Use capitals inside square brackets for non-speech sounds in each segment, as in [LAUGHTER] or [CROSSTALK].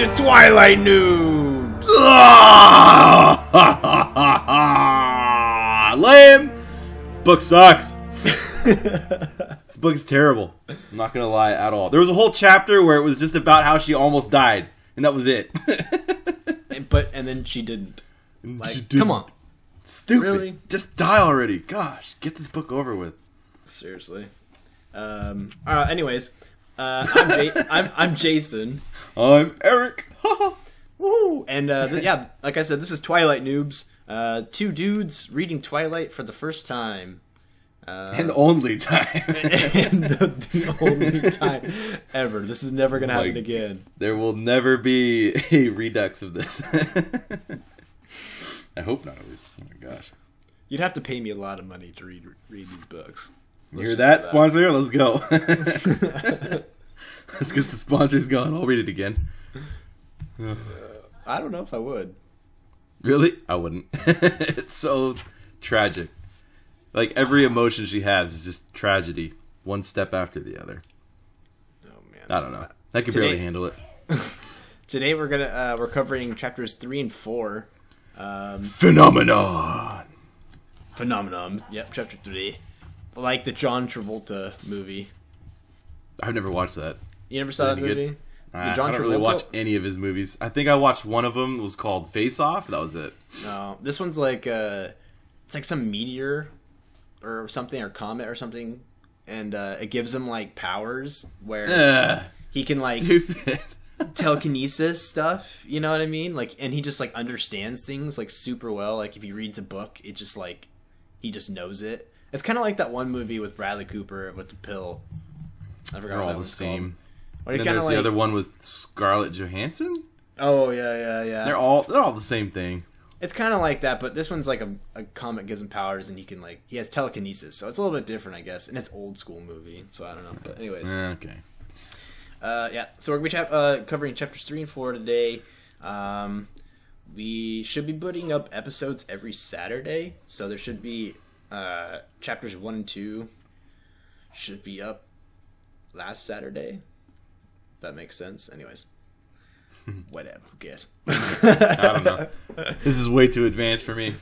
To Twilight News. [LAUGHS] Lame. This book sucks. [LAUGHS] this book's terrible. I'm not gonna lie at all. There was a whole chapter where it was just about how she almost died, and that was it. [LAUGHS] but and then she didn't. Like, She didn't. come on, Stupid. Really? Just die already. Gosh, get this book over with. seriously. Um. Uh, anyways, uh, I'm, ja- I'm I'm Jason. I'm Eric. [LAUGHS] Woo! And uh, th- yeah, like I said, this is Twilight Noobs. Uh, two dudes reading Twilight for the first time. Uh, and only time. [LAUGHS] and the, the only time ever. This is never gonna happen Like- again. there will never be a redux of this. [LAUGHS] I hope not, at least. Oh my gosh. You'd have to pay me a lot of money to read read these books. Let's hear just that, say sponsor? Let's go. Let's get the sponsors gone. I'll read it again. I don't know if I would. Really? I wouldn't. [LAUGHS] it's so tragic. Like every emotion she has is just tragedy, one step after the other. Oh man. I don't know. I can Today- barely handle it. [LAUGHS] Today we're gonna uh, we're covering chapters three and four. Um, Phenomenon. Phenomenon. Yep, chapter three. Like the John Travolta movie. I've never watched that. You never saw that Any good? movie? I, don't really Travolta- watch any of his movies. I think I watched one of them. It was called Face Off. That was it. No, this one's like uh, it's like some meteor or something or comet or something, and uh, it gives him like powers where Ugh, he can like [LAUGHS] telekinesis stuff. You know what I mean? Like, and he just like understands things like super well. Like if he reads a book, it just like he just knows it. It's kind of like that one movie with Bradley Cooper with the pill. I forgot They're what all that the same. called. Or And he then there's of the other one with Scarlett Johansson. oh yeah, yeah, yeah. They're all they're all the same thing. It's kind of like that, but this one's like a, a comet gives him powers, and he can like he has telekinesis, so it's a little bit different, I guess. And it's old school movie, so I don't know. But anyways, Eh, Okay. uh, yeah. So we're gonna be chap- uh, covering chapters three and four today. Um, we should be putting up episodes every Saturday, so there should be uh, chapters one and two should be up last Saturday. That makes sense. Anyways, [LAUGHS] whatever. Who cares? I don't know. [LAUGHS] this is way too advanced for me.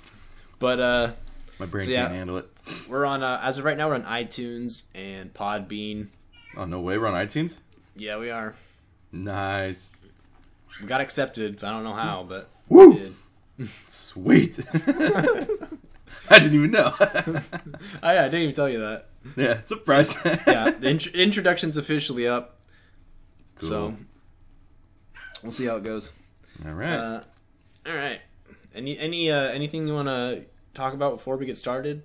but uh, My brain So, yeah. can't handle it. we're on uh, as of right now we're on iTunes and Podbean. Oh no way! We're on iTunes. Yeah, we are. Nice. We got accepted. I don't know how, but Woo! we did. [LAUGHS] Sweet. I didn't even know. Oh, yeah, I didn't even tell you that. yeah, surprise. Yeah, the int- introduction's officially up, Cool. so we'll see how it goes. All right. Uh, all right. Any any uh, anything you want to talk about before we get started?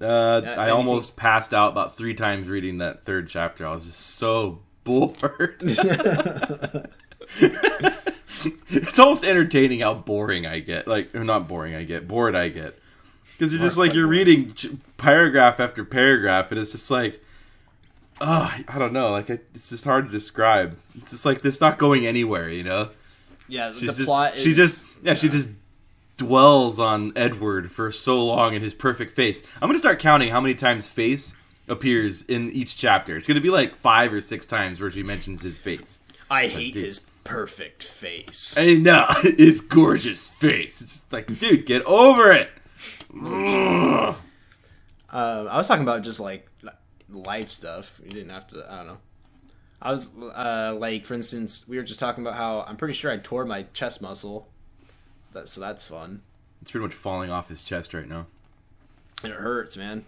Uh, Yeah, I anything- almost passed out about three times reading that third chapter. I was just so [LAUGHS] bored. [LAUGHS] it's almost entertaining how boring I get. Like, or not boring I get, bored I get. Because you're just like, you're reading paragraph after paragraph, and it's just like, oh, I don't know. Like, it's just hard to describe. It's just like, it's not going anywhere, you know? Yeah, She's the just, plot. Is, she just, yeah, she just dwells on Edward for so long and his perfect face. I'm gonna start counting how many times face appears in each chapter. It's gonna be like five or six times where she mentions his face. I hate his perfect face. I know [LAUGHS] his gorgeous face. It's just like, dude, get over it. Uh, I was talking about just like li- life stuff. You didn't have to. I don't know. I was uh, like, for instance, we were just talking about how I'm pretty sure I tore my chest muscle. That, so that's fun, It's pretty much falling off his chest right now. and it hurts, man.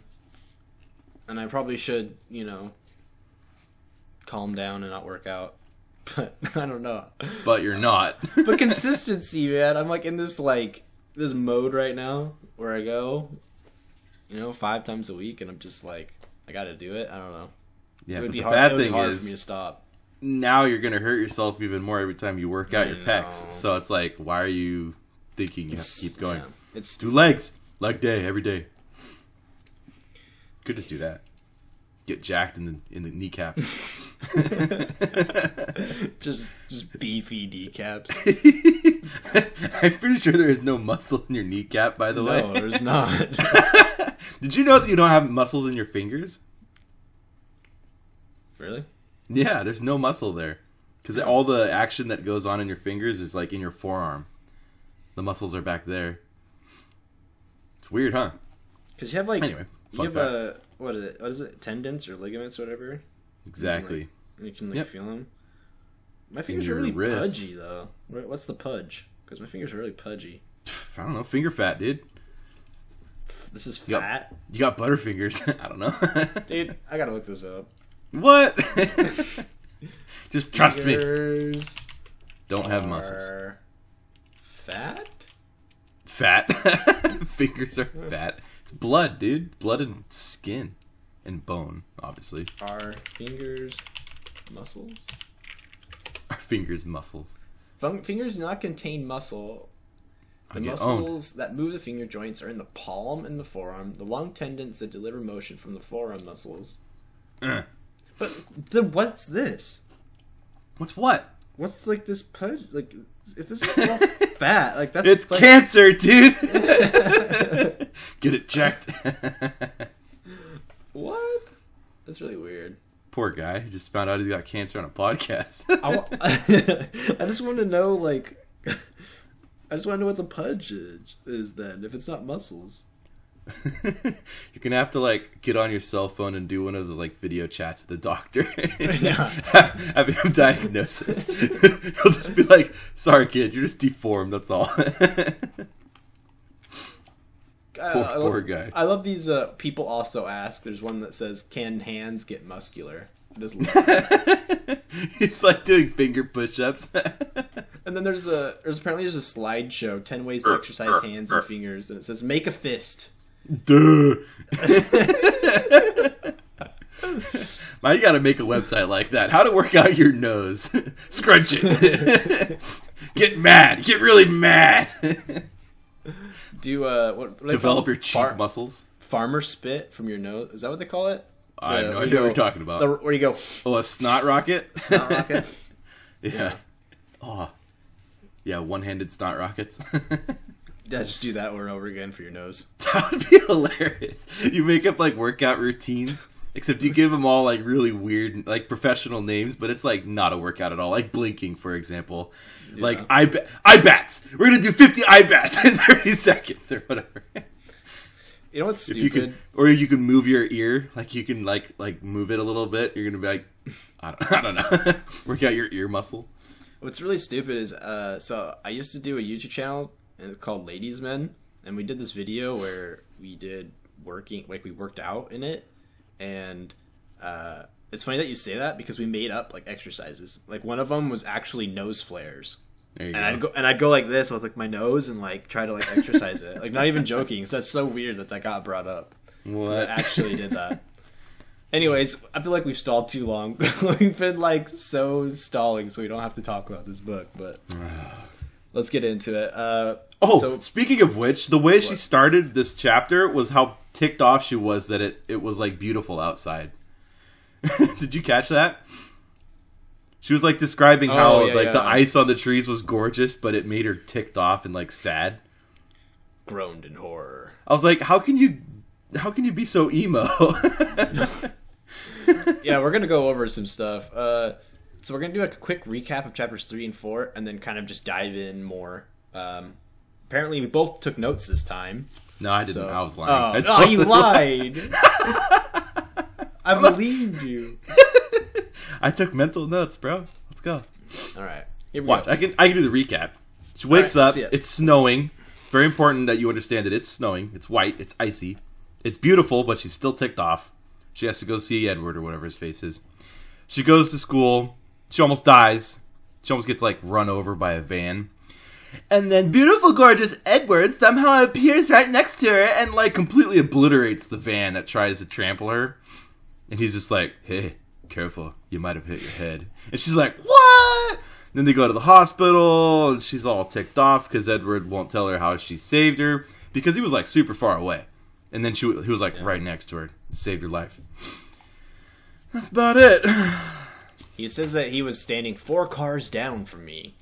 And I probably should, you know, calm down and not work out. [LAUGHS] But I don't know. But you're not. [LAUGHS] But [LAUGHS] consistency, man. I'm like in this like this mode right now where I go, you know, five times a week, and I'm just like, I got to do it. I don't know. yeah, it would but be the hard. bad thing me to is stop. now you're gonna hurt yourself even more every time you work out I your pecs. So it's like, why are you thinking you have to keep going? Yeah, it's Two legs, leg day, every day. Could just do that. Get jacked in the in the kneecaps. [LAUGHS] [LAUGHS] just just beefy kneecaps. [LAUGHS] [LAUGHS] I'm pretty sure there is no muscle in your kneecap. By the No, way, there's not. [LAUGHS] Did you know that you don't have muscles in your fingers? really? Yeah, there's no muscle there. because all the action that goes on in your fingers is like in your forearm. The muscles are back there. It's weird, huh? Because you have like Anyway, you have fact. a what is it? What is it? Tendons or ligaments, or whatever. Exactly. And you can like Yep. feel them. My fingers are really wrist. pudgy though. What- What's the pudge? Because my fingers are really pudgy. I don't know, finger fat, dude. This is Yep. fat, You got butterfingers. [LAUGHS] I don't know. dude. I gotta look this up. what? [LAUGHS] Just trust me. Fingers Don't have muscles. Fat? Fat. [LAUGHS] Fingers are fat. It's blood, dude. Blood and skin. And bone, obviously. Are fingers muscles? Our fingers, muscles. Fingers do not contain muscle. The get owned. muscles that move the finger joints are in the palm and the forearm. The long tendons that deliver motion from the forearm muscles. Uh. But the what's this? What's what? What's like this pudge? Like if this is all [LAUGHS] fat, like that's It's like, cancer, dude. [LAUGHS] Get it checked. [LAUGHS] What? That's really weird. Poor guy. He just found out he's got cancer on a podcast. [LAUGHS] [LAUGHS] [LAUGHS] I, just want to know, like, I just want to know what the pudge is, is then, if it's not muscles. You're gonna have to like get on your cell phone and do one of those like video chats with the doctor. Yeah. Have him diagnose it. He'll just be like, "Sorry, kid, you're just deformed. That's all." I- Poor- I love, poor guy. I love these uh, people also ask. There's one that says, "Can hands get muscular?" I just love it. He's [LAUGHS] like doing finger push-ups. [LAUGHS] and then there's a there's apparently there's a slideshow, ten ways to exercise hands and fingers, and it says, "Make a fist." Duh. [LAUGHS] Why you gotta make a website like that? How to work out your nose? Scrunch it. Get mad. Get really mad. Do uh, what, what do they call Develop your cheek Far- muscles. farmer spit from your nose. Is that what they call it? I have no idea what you're talking about. The, where you go? Oh, a snot rocket? [LAUGHS] Snot rocket? yeah. [LAUGHS] Yeah. Oh. Yeah, one-handed snot rockets. [LAUGHS] Yeah, just do that over and over again for your nose. that would be hilarious. You make up like workout routines, except you give them all like really weird, like professional names, but it's like not a workout at all. Like blinking, for example. Like Yeah. I ba- eye bats. We're gonna do fifty I bats [LAUGHS] in thirty seconds or whatever. You know what's If you stupid? can, or you can move your ear, like you can like like move it a little bit. You're gonna be like, [LAUGHS] I don't, [LAUGHS] I don't know, work out your ear muscle. What's really stupid is, uh, so I used to do a YouTube channel called Ladies Men, and we did this video where we did working, like we worked out in it, and uh, it's funny that you say that because we made up like exercises. Like one of them was actually nose flares. There you And I'd go. go and I'd go like this with like my nose and like try to like exercise it. Like not even [LAUGHS] joking. So that's so weird that that got brought up. What? I actually did that. [LAUGHS] Anyways, I feel like we've stalled too long. [LAUGHS] we've been like so stalling, so we don't have to talk about this book. But [SIGHS] let's get into it. Uh, Oh, so speaking of which, the way she started this chapter was how ticked off she was that it, it was like beautiful outside. Did you catch that? She was like describing how Oh, yeah, like the ice on the trees was gorgeous, but it made her ticked off and like sad. groaned in horror. I was like, how can you how can you be so emo? [LAUGHS] yeah, we're gonna go over some stuff. Uh, so we're gonna do a quick recap of chapters three and four, and then kind of just dive in more. Um, apparently, we both took notes this time. no, I didn't. So, I was lying. Oh, oh, you lied. [LAUGHS] I believed you. [LAUGHS] I took mental notes, bro. Let's go. All right, here we Watch. go. I can I can do the recap. She wakes All right, up. it. It's snowing. It's very important that you understand that it's snowing. It's white. It's icy. It's beautiful, but she's still ticked off. She has to go see Edward or whatever his face is. She goes to school. She almost dies. She almost gets like run over by a van. And then beautiful, gorgeous Edward somehow appears right next to her and like completely obliterates the van that tries to trample her. And he's just like, "Hey, careful, you might have hit your head." And she's like, "What?" Then they go to the hospital, and she's all ticked off because Edward won't tell her how she saved her because he was like super far away, and then she he was like right next to her, saved her life. That's about it. [SIGHS] He says that he was standing four cars down from me.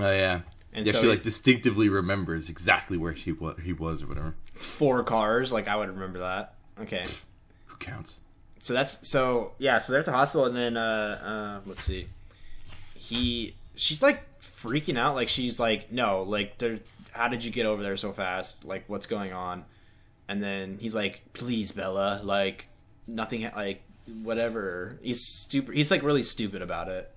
Oh yeah, And yeah. so she he- like distinctively remembers exactly where she was, he was or whatever. Four cars, like I would remember that. Okay, Who counts? So that's so yeah. So they're at the hospital, and then uh, uh let's see. he she's like freaking out like she's like no like there how did you get over there so fast like what's going on and then he's like please bella like nothing ha- like whatever he's stupid he's like really stupid about it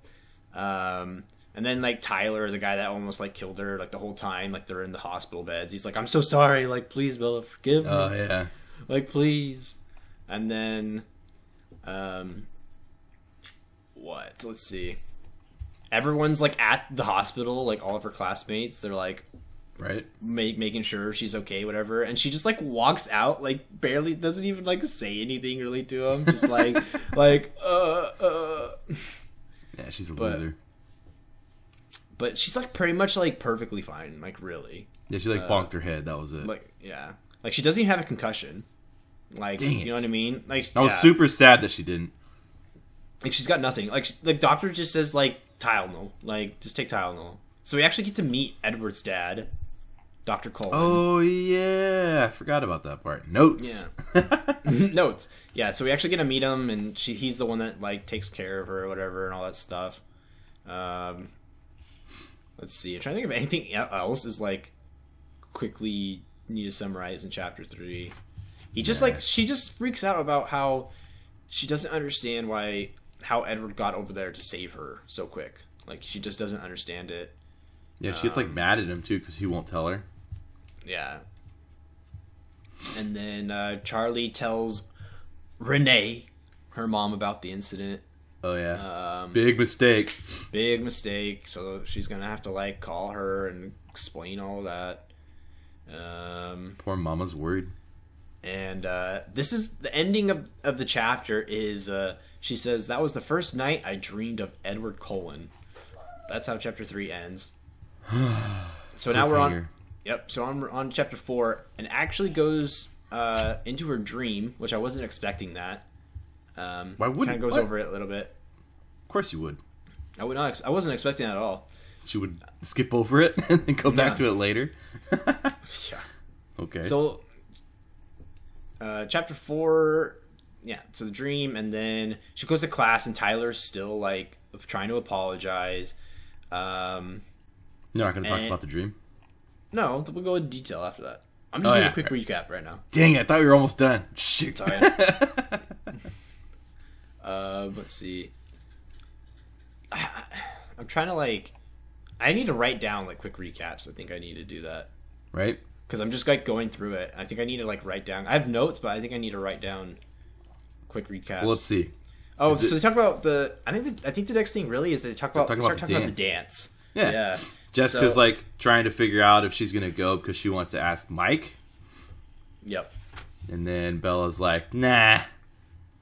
um and then like tyler the guy that almost like killed her like the whole time like they're in the hospital beds he's like i'm so sorry like please bella forgive me Oh yeah. like please and then um what let's see everyone's like at the hospital like all of her classmates they're like Right. ma- making sure she's okay whatever and she just like walks out like barely doesn't even like say anything really to him just [LAUGHS] like like uh uh Yeah, she's a But- loser. but she's like pretty much like perfectly fine like really Yeah, she like uh, bonked her head. That was it. like yeah like she doesn't even have a concussion like Dang you it. know what i mean like I was yeah. super sad that she didn't. Like she's got nothing. Like the doctor just says like Tylenol, like just take Tylenol. So we actually get to meet Edward's dad, Doctor Coleman. Oh yeah, I forgot about that part. Notes. Yeah. [LAUGHS] [LAUGHS] Notes. Yeah, so we actually get to meet him, and she he's the one that like takes care of her or whatever and all that stuff. Um, let's see. I'm trying to think of anything else is like quickly need to summarize in chapter three. He just Yeah. like she just freaks out about how she doesn't understand why how Edward got over there to save her so quick. Like she just doesn't understand it. yeah, she gets like Um, mad at him too because he won't tell her. Yeah. And then uh, Charlie tells Renee, her mom, about the incident. Oh yeah, Um, big mistake. big mistake. So she's gonna have to like call her and explain all that. Um, Poor mama's worried. And uh, this is the ending of, of the chapter. Is uh, she says that was the first night I dreamed of Edward Cullen. That's how chapter three ends. [SIGHS] So now we're on. Yep. So on on chapter four, and actually goes uh, into her dream, which I wasn't expecting that. Um, Why wouldn't- kind of goes what? over it a little bit. Of course you would. I would not. Ex- I wasn't expecting that at all. She would skip over it [LAUGHS] and then go back Yeah. to it later. [LAUGHS] Yeah. okay. So, uh, chapter four, yeah. So the dream, and then she goes to class, and Tyler's still like trying to apologize. Um, you're not going to talk about the dream. no, we'll go into detail after that. I'm just Oh, doing yeah. a quick recap right now. Dang it! I thought we were almost done. Shoot. Sorry. [LAUGHS] Uh, let's see. I, I'm trying to like. I need to write down like quick recaps. I think I need to do that right? Because I'm just like going through it. I think I need to like write down. I have notes, but I think I need to write down quick recaps. Well, let's see. oh, is so it- they talk about the. I think the, I think the next thing really is they talk about talking start about talking about the dance. Yeah. Yeah. Jessica's So- like trying to figure out if she's going to go because she wants to ask Mike. Yep. And then Bella's like, nah,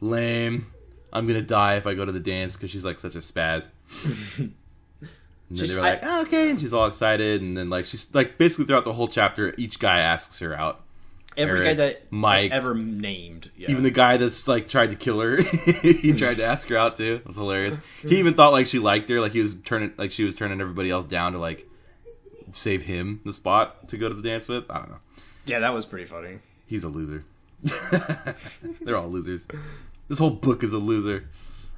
lame. I'm going to die if I go to the dance because she's like such a spaz. [LAUGHS] and then She's- they're like, I- oh, okay. And she's all excited. And then, like, she's like, basically throughout the whole chapter, each guy asks her out. Every Eric, guy that Mike. ever named. Yeah. Even the guy that's like tried to kill her, [LAUGHS] he tried to ask her out too. It was hilarious. He even thought like she liked her, like he was turning, like she was turning everybody else down to like save him the spot to go to the dance with. I don't know. yeah, that was pretty funny. He's a loser. [LAUGHS] They're all losers. This whole book is a loser.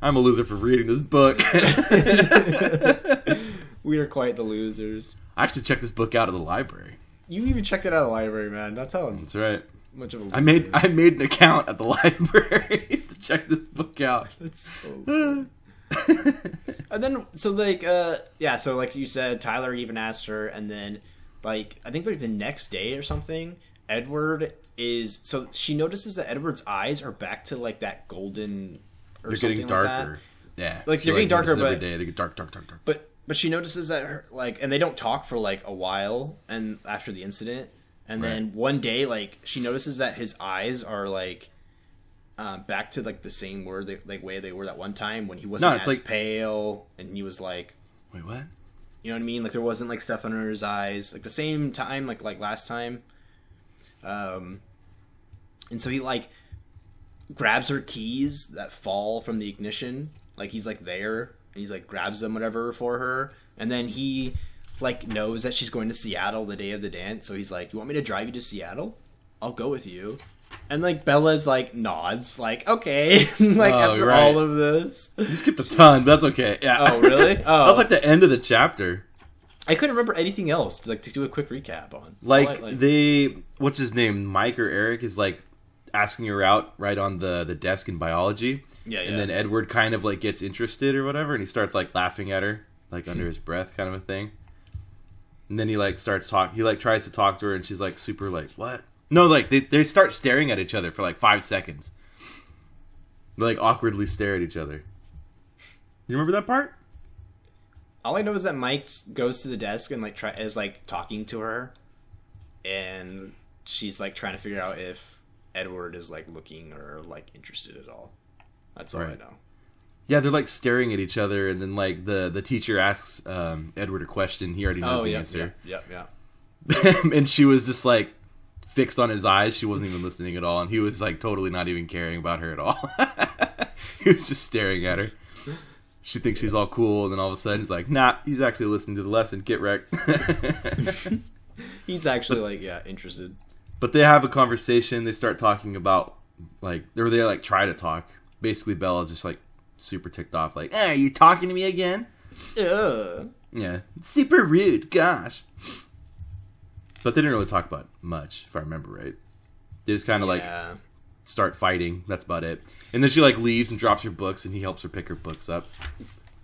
I'm a loser for reading this book. [LAUGHS] We are quite the losers. I actually checked this book out of the library. You even checked it out of the library, man. That's how That's right. much of a. I made I made an account at the [LAUGHS] library [LAUGHS] to check this book out. [LAUGHS] That's so. and then so like uh yeah so like you said Tyler even asked her and then like I think like the next day or something Edward is so she notices that Edward's eyes are back to like that golden or They're something getting like that. darker. yeah, Like, they're getting darker, but- day they get dark, dark, dark, dark. but but she notices that her like and they don't talk for like a while and after the incident. And then one day like she notices that his eyes are like um, back to like the same word they, like way they were that one time when he wasn't No, it's as like- pale and he was like Wait, what? you know what I mean? Like there wasn't like stuff under his eyes. Like the same time like like last time. Um and so he like grabs her keys that fall from the ignition. Like he's like there and he's like grabs them whatever for her and then he like knows that she's going to Seattle the day of the dance so he's like you want me to drive you to Seattle I'll go with you And like Bella's like nods, like okay, [LAUGHS] like Oh, after right. all of this. You skipped a ton. That's okay. Yeah. Oh really? [LAUGHS] Oh, was like the end of the chapter. I couldn't remember anything else to like to do a quick recap on. Like, All I- they, what's his name? Mike or Eric is like asking her out right on the the desk in biology. Yeah, And then Edward kind of like gets interested or whatever, and he starts like laughing at her, like under [LAUGHS] his breath, kind of a thing. And then he like starts talk. He like tries to talk to her, and she's like super like what? No, like they they start staring at each other for like five seconds. They like awkwardly stare at each other. You remember that part? all I know is that Mike goes to the desk and like try is like talking to her, and she's like trying to figure out if Edward is like looking or like interested at all. That's all I know. Yeah, they're like staring at each other, and then like the the teacher asks um, Edward a question. He already knows Oh the yeah, answer. yeah, yeah, yeah. [LAUGHS] and she was just like fixed on his eyes. She wasn't even listening at all, and he was like totally not even caring about her at all. [LAUGHS] he was just staring at her. She thinks she's all cool, and then all of a sudden he's like, "Nah, he's actually listening to the lesson. Get wrecked." [LAUGHS] He's actually like yeah interested. but they have a conversation. They start talking about like, or they like try to talk. Basically, Bella's just like super ticked off, like, "Hey, are you talking to me again?" Yeah. Yeah, super rude. Gosh. But they didn't really talk about much, if I remember right. They just kind of like start fighting. That's about it. And then she like leaves and drops her books, and he helps her pick her books up.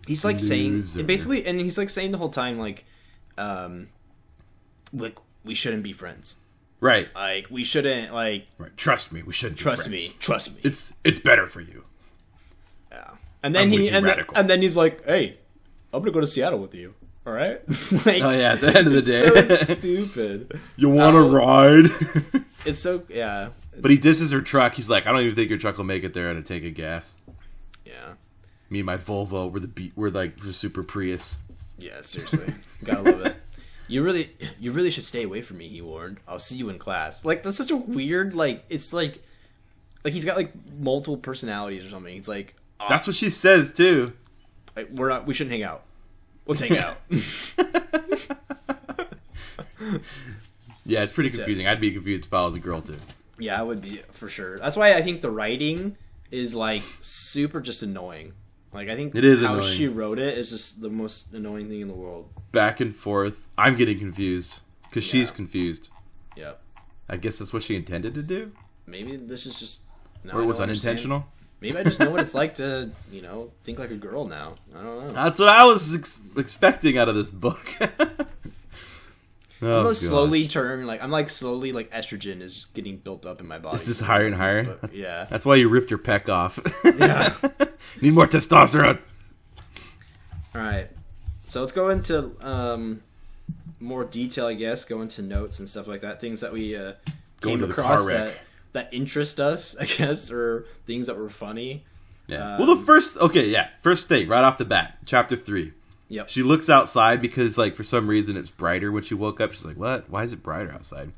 he's like Loser. saying basically, and he's like saying the whole time like, um, like we shouldn't be friends. Right. Like we shouldn't like Right. Trust me. We shouldn't. trust me, trust me. It's it's better for you. Yeah. And then I'm he and radical. and then he's like, "Hey, I'm gonna go to Seattle with you." All right. [LAUGHS] like, Oh yeah. At the end of the it's day, so [LAUGHS] stupid. you want to Oh. ride? [LAUGHS] It's so yeah. but he disses her truck. He's like, I don't even think your truck will make it there in a tank of gas. Yeah. Me and my Volvo, we're the beat. We're like the super Prius. Yeah. Seriously, gotta love it. You really, you really should stay away from me. He warned. I'll see you in class. Like that's such a weird. Like it's like, like he's got like multiple personalities or something. He's like, oh, That's what she says too. like, we're not. We shouldn't hang out. Let's hang out. [LAUGHS] Yeah, it's pretty confusing. I'd be confused if I was a girl too. Yeah, I would be for sure. That's why I think the writing is like super just annoying. Like I think It is how annoying. she wrote it is just the most annoying thing in the world. Back and forth. I'm getting confused because she's confused. Yep. I guess that's what she intended to do, Maybe this is just or it was unintentional. Maybe I just know what it's like to, you know, think like a girl now. I don't know. That's what I was ex- expecting out of this book. [LAUGHS] I'm oh, gonna gosh. slowly turn like I'm like slowly like estrogen is getting built up in my body. It's just higher and higher. But, yeah. That's why you ripped your pec off. [LAUGHS] Yeah. [LAUGHS] Need more testosterone. All right. So let's go into um, more detail, I guess. Go into notes and stuff like that. Things that we uh, came across that that interest us, [LAUGHS] I guess, or things that were funny. Yeah. Um, well, the first okay, yeah, first thing right off the bat, chapter three. Yep. She looks outside because like for some reason it's brighter when she woke up. She's like, "What? Why is it brighter outside?"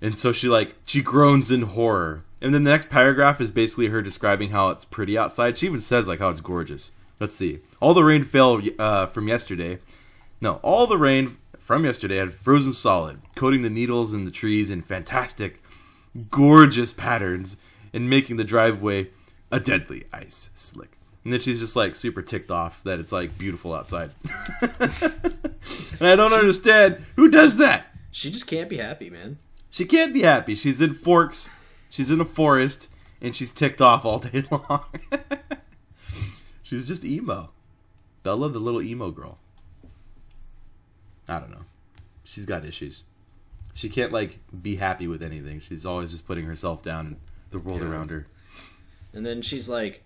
And so she like she groans in horror. And then the next paragraph is basically her describing how it's pretty outside. She even says like how it's gorgeous. Let's see. All the rain fell uh, from yesterday. No, all the rain from yesterday had frozen solid, coating the needles in the trees in fantastic, gorgeous patterns, and making the driveway a deadly ice slick. And then she's just like super ticked off that it's like beautiful outside. [LAUGHS] and I don't understand who does that. She just can't be happy, man. She can't be happy. She's in Forks. She's in a forest, and she's ticked off all day [LAUGHS] long. she's just emo. Bella, the little emo girl. I don't know. She's got issues. She can't like be happy with anything. She's always just putting herself down and the world Yeah. around her. And then she's like,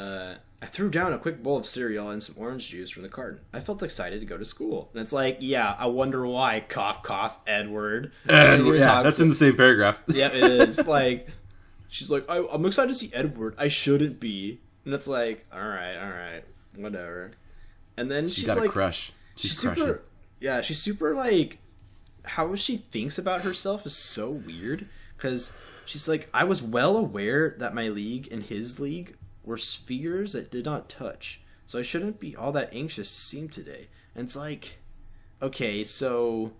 uh, I threw down a quick bowl of cereal and some orange juice from the carton. I felt excited to go to school. And it's like, yeah, I wonder why. Cough, cough, Edward. And, yeah, that's to- in the same paragraph. [LAUGHS] yeah, it is. [LAUGHS] like, she's like, I, I'm excited to see Edward. I shouldn't be. And it's like, all right, all right, whatever. And then She's she's got like, a crush. She's, she's crushing. super. Yeah, she's super like. How she thinks about herself is so weird because she's like, I was well aware that my league and his league were spheres that did not touch, so I shouldn't be all that anxious to see him today. And it's like, okay, so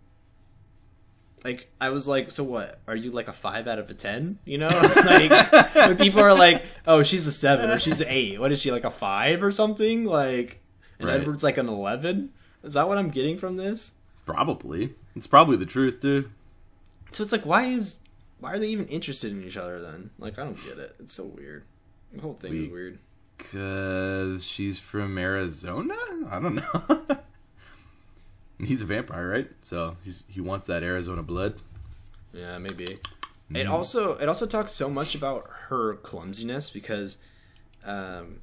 like I was like, so what? Are you like a five out of a ten? You know, [LAUGHS] like when people are like, oh, she's a seven or she's an eight. What is she like a five or something? Like, and Right. Edward's like an eleven. Is that what I'm getting from this? Probably. It's probably the truth, dude. So it's like, why is why are they even interested in each other then? Like, I don't get it. It's so weird. The whole thing is weird. Because she's from Arizona? I don't know. [LAUGHS] he's a vampire, right? So he's, he wants that Arizona blood. Yeah, maybe. It also it also talks so much about her clumsiness because um,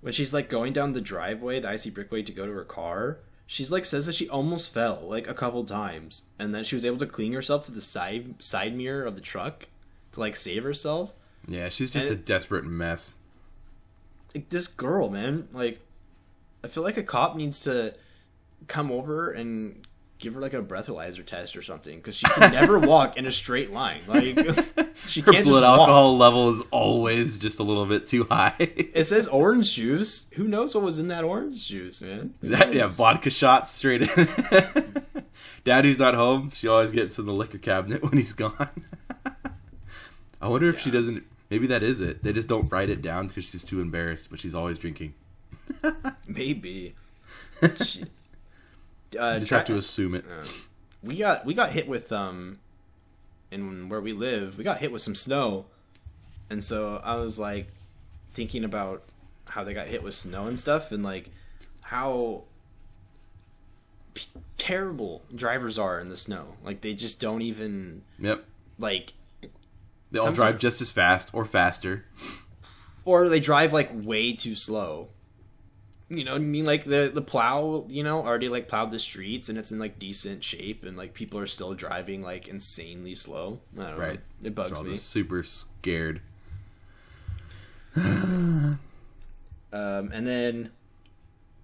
when she's like going down the driveway, the icy brickway to go to her car, she's like says that she almost fell like a couple times, and then she was able to cling herself to the side side mirror of the truck to like save herself. Yeah, she's just And a desperate mess. Like this girl, man, like I feel like a cop needs to come over and give her like a breathalyzer test or something because she can never [LAUGHS] walk in a straight line. Like [LAUGHS] she Her can't blood just walk. alcohol level is always just a little bit too high. It says orange juice. Who knows what was in that orange juice, man? [LAUGHS] That- yeah, vodka shots straight in. Daddy's not home. She always gets in the liquor cabinet when he's gone. I wonder if she doesn't. Maybe that is it. They just don't write it down because she's too embarrassed, but she's always drinking. [LAUGHS] Maybe. [LAUGHS] She- uh, You just tra- have to assume it. we got we got hit with um, in where we live, we got hit with some snow, and so I was like thinking about how they got hit with snow and stuff, and like how p- terrible drivers are in the snow. Like they just don't even Yep. like They all Sometimes- drive just as fast or faster. or they drive like way too slow. You know what I mean? Like the the plow, you know, already like plowed the streets and it's in like decent shape, and like people are still driving like insanely slow. I don't Right. know. It bugs me. super scared. [SIGHS] Um, and then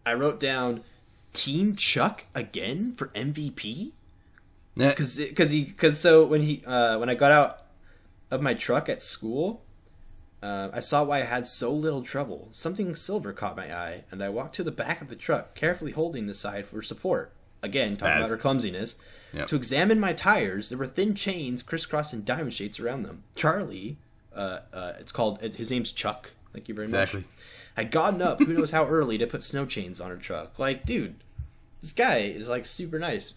I wrote down Team Chuck again for MVP Yeah, because because he because so when he uh, when I got out of my truck at school, uh, I saw why I had so little trouble. Something silver caught my eye, and I walked to the back of the truck, carefully holding the side for support. Again, talking about her clumsiness. Yep. To examine my tires, there were thin chains crisscrossing diamond shapes around them. Charlie, uh, uh, it's called his name's Chuck. Thank you very much. exactly. much. Had gotten up, who knows how early, to put snow chains on her truck. Like, dude, this guy is like super nice.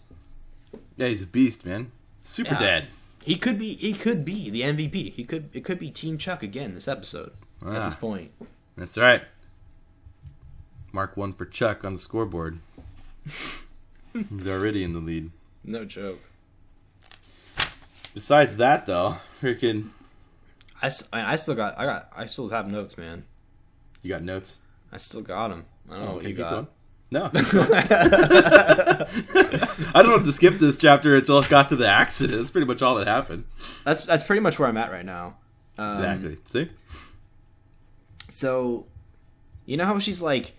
Yeah, he's a beast, man. Super Yeah. dad. He could be he could be the MVP. He could it could be Team Chuck again this episode. At Ah. this point. That's right. Mark one for Chuck on the scoreboard. he's already in the lead. No joke. Besides that, though, freaking, I, I, still got I got I still have notes, man. you got notes. I still got them. I don't know what you got. going. No. [LAUGHS] I don't have to skip this chapter until it got to the accident. That's pretty much all that happened. That's that's pretty much where I'm at right now. Um, Exactly. See? So, you know how she's like,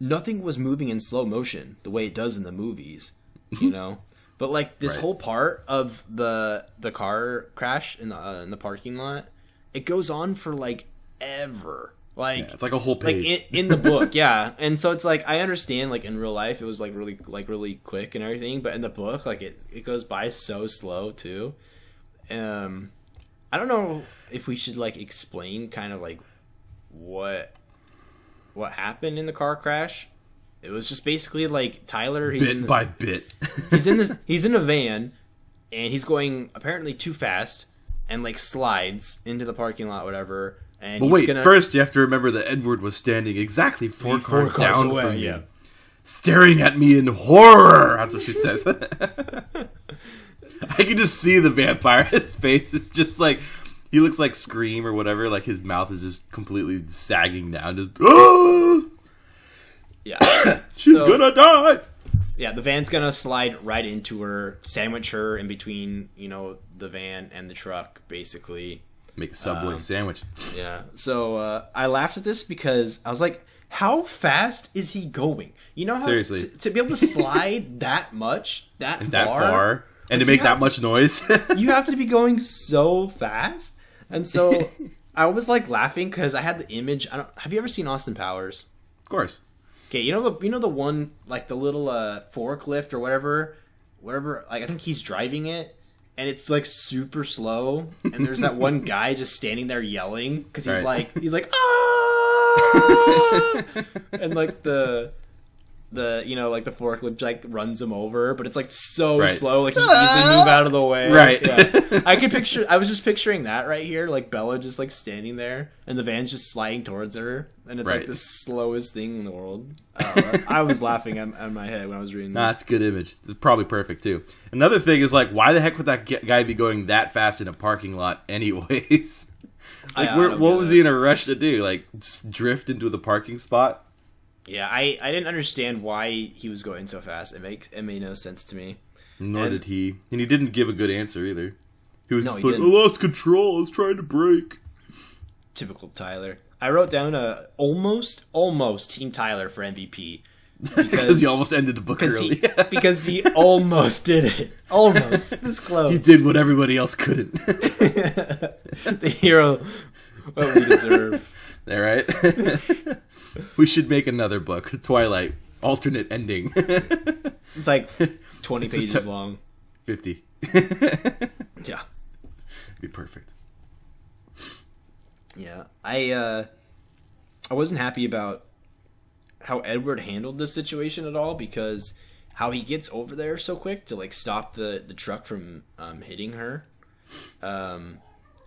nothing was moving in slow motion the way it does in the movies, you know. But like this Right. whole part of the the car crash in the uh, in the parking lot, it goes on for like ever. Like Yeah, it's like a whole like page. in, in the book, [LAUGHS] yeah. And so it's like I understand like in real life it was like really like really quick and everything, but in the book like it it goes by so slow too. Um, I don't know if we should like explain kind of like what what happened in the car crash. It was just basically like Tyler. He's in bit this, by bit. [LAUGHS] he's in this. [LAUGHS] He's in a van, and he's going apparently too fast, and like slides into the parking lot, whatever. And But wait, gonna, first you have to remember that Edward was standing exactly four, Four cars, cars down away, from me, yeah. staring at me in horror. That's what she says. [LAUGHS] I can just see the vampire. [LAUGHS] His face is just like he looks like Scream or whatever. Like his mouth is just completely sagging down. Just "Ah, [GASPS] yeah, [COUGHS] [COUGHS] she's So- gonna die. yeah. The van's gonna slide right into her, sandwich her in between, you know, the van and the truck, basically. Make a subway Um, sandwich. Yeah. So uh, I laughed at this because I was like, how fast is he going? You know how Seriously. t- to be able to slide [LAUGHS] that much, that That far, far, and to make that much noise. [LAUGHS] you have to be going so fast. And so [LAUGHS] I was like laughing because I had the image. I don't. Have you ever seen Austin Powers? of course. Okay, you know the you know the one like the little uh, forklift or whatever, whatever. Like I think he's driving it, and it's like super slow. And there's that one [LAUGHS] guy just standing there yelling because he's Right. like he's like ah, [LAUGHS] and like the the you know like the forklift like runs him over, but it's like so Right. slow, like he can easily move out of the way. Right. Yeah. [LAUGHS] I could picture. I was just picturing that right here, like Bella just like standing there, and the van's just sliding towards her, and it's Right. like the slowest thing in the world. [LAUGHS] Uh, I was laughing at, at my head when I was reading Nah, this. that's a good image. It's probably perfect too. Another thing is like, why the heck would that guy be going that fast in a parking lot, [LAUGHS] anyways? like, I- I where, what was it. he in a rush to do? Like, drift into the parking spot? Yeah, I, I didn't understand why he was going so fast. It makes it made no sense to me. Nor And- did he, and he didn't give a good answer either. He was No, just he like, I didn't. lost control. I was trying to brake." Typical Tyler. I wrote down a almost almost Team Tyler for MVP [LAUGHS] Because because he almost ended the book because early. he [LAUGHS] because he almost did it. [LAUGHS] Almost this close. he did what everybody else couldn't. the hero what we deserve. All right. We should make another book, Twilight, alternate ending. [LAUGHS] It's like twenty It's pages t- long. 50. [LAUGHS] Yeah. Be perfect. Yeah. I uh I wasn't happy about how Edward handled this situation at all because how he gets over there so quick to like stop the the truck from um, hitting her. Um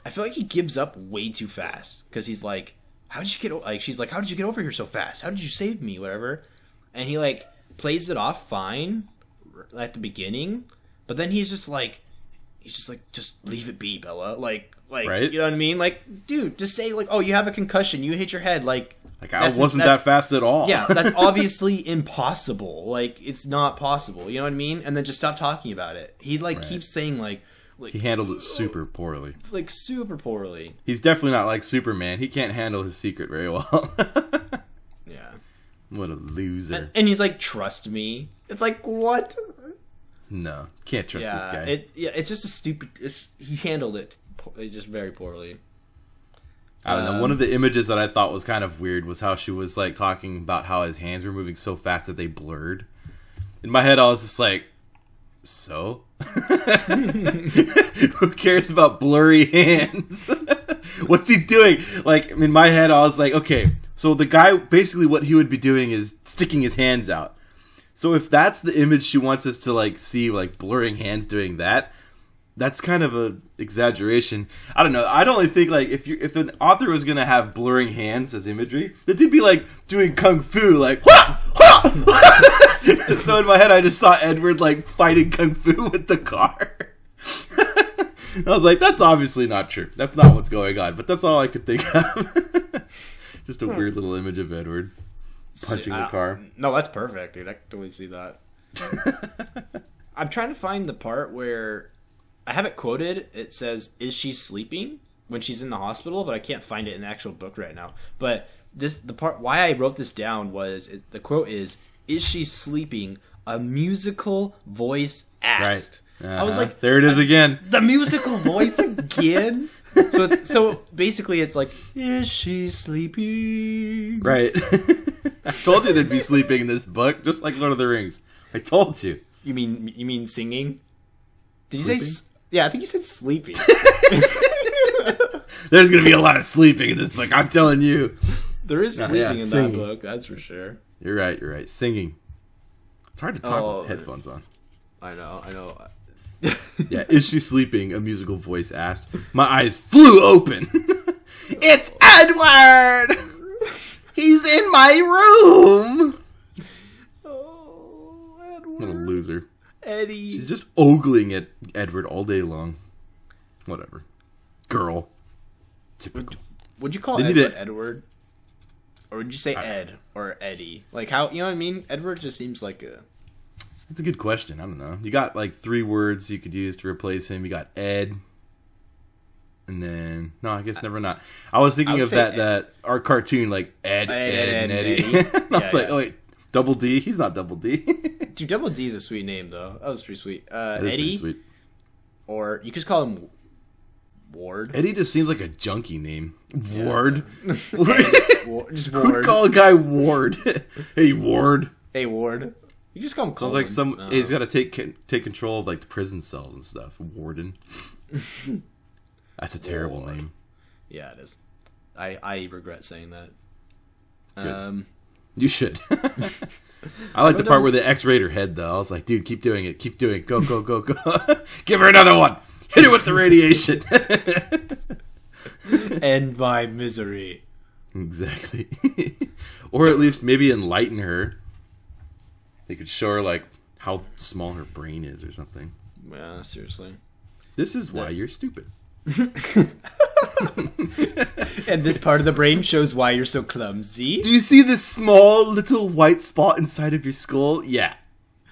I feel like he gives up way too fast because he's like, "How did you get o-? like?" She's like, "How did you get over here so fast? How did you save me?" Whatever, and he like plays it off fine at the beginning, but then he's just like, he's just like, "Just leave it be, Bella." Like, like Right. you know what I mean? Like, dude, just say like, "Oh, you have a concussion. You hit your head." Like, Like, I wasn't that fast at all. yeah, that's [LAUGHS] obviously impossible. Like, it's not possible. You know what I mean? And then just stop talking about it. He like Right. keeps saying like, like, he handled it super poorly. like super poorly. He's definitely not like Superman. He can't handle his secret very well. [LAUGHS] Yeah. what a loser. And, and he's like, "Trust me." It's like, what? no, can't trust yeah, this guy. it yeah, it's just a stupid. It's, he handled it just very poorly. I don't know. um, One of the images that I thought was kind of weird was how she was like talking about how his hands were moving so fast that they blurred. In my head, I was just like, so? [LAUGHS] Who cares about blurry hands? [LAUGHS] What's he doing? Like, in my head, I was like, okay, so the guy, basically what he would be doing is sticking his hands out. So if that's the image she wants us to like see, like blurring hands doing that, that's kind of a exaggeration. I don't know. I'd only think like if you if an author was gonna have blurring hands as imagery, that they'd be like doing kung fu, like. [LAUGHS] So in my head, I just saw Edward like fighting kung fu [LAUGHS] with the car. [LAUGHS] I was like, that's obviously not true. That's not what's going on. But that's all I could think of. just a hmm. weird little image of Edward punching the car. No, that's perfect, dude. I can totally see that. I'm trying to find the part where I have it quoted. It says, "Is she sleeping?" when she's in the hospital, but I can't find it in the actual book right now. But this the part why I wrote this down was it, the quote is, "Is she sleeping?" A musical voice asked. I was Uh-huh. like, there it is again. [LAUGHS] the musical voice again. [LAUGHS] so it's so basically it's like, is she sleeping? Right. [LAUGHS] I told you they'd be sleeping in this book, just like Lord of the Rings. I told you. You mean you mean singing? Did you say? Yeah, I think you said sleepy. [LAUGHS] There's gonna be a lot of sleeping in this book. I'm telling you. there is sleeping yeah, in singing. that book. That's for sure. You're right. You're right. Singing. It's hard to talk Oh, with headphones on. I know. I know. [LAUGHS] Yeah. Is she sleeping? A musical voice asked. My eyes flew open. [LAUGHS] it's Edward. He's in my room. Oh, Edward. What a loser. Eddie. She's just ogling at Edward all day long. Whatever. Girl. Typical. Would you call Edward it- Edward? Or would you say Ed or Eddie? Like how you know what I mean? Edward just seems like a That's a good question. I don't know. You got like three words you could use to replace him. You got Ed. And then no, I guess never not. I was thinking I of that Ed. that our cartoon like Ed, Ed, Ed, Ed, and Eddie. Eddie. And [LAUGHS] I was Yeah, like, oh wait, Double D. He's not Double D. [LAUGHS] dude. Double D is a sweet name though. That was pretty sweet. Uh, is pretty Eddie, sweet. or you could just call him Ward. Eddie just seems like a junkie name. Ward. [LAUGHS] Wa- just [LAUGHS] Ward. call a guy Ward? hey Ward. hey Ward. You just call him. Sounds like some. Colin. He's got to take take control of like the prison cells and stuff. Warden. That's a terrible Lord. name. Yeah, it is. I I regret saying that. Good. Um, You should. [LAUGHS] I like the part where the X-rated her head though. I was like, dude, keep doing it, keep doing it, go, go, go, go. [LAUGHS] Give her another one. Hit her with the radiation. [LAUGHS] end my misery. exactly. or at least maybe enlighten her. They could show her like how small her brain is or something. Yeah, seriously. This is why you're stupid. And this part of the brain shows why you're so clumsy. Do you see this small little white spot inside of your skull? Yeah.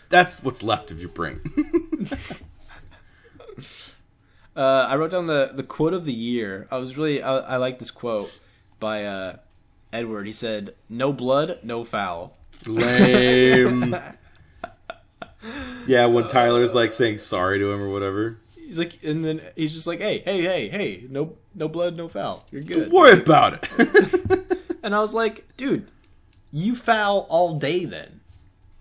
That's what's left of your brain. [LAUGHS] Uh, I wrote down the, the quote of the year. I was really I, I like this quote by uh, Edward. He said, "No blood, no foul." Lame. [LAUGHS] yeah, when Tyler's like saying sorry to him or whatever. He's like, and then he's just like, "Hey, hey, hey, hey, no, no blood, no foul. You're good." Don't worry about it. [LAUGHS] And I was like, "Dude, you foul all day then."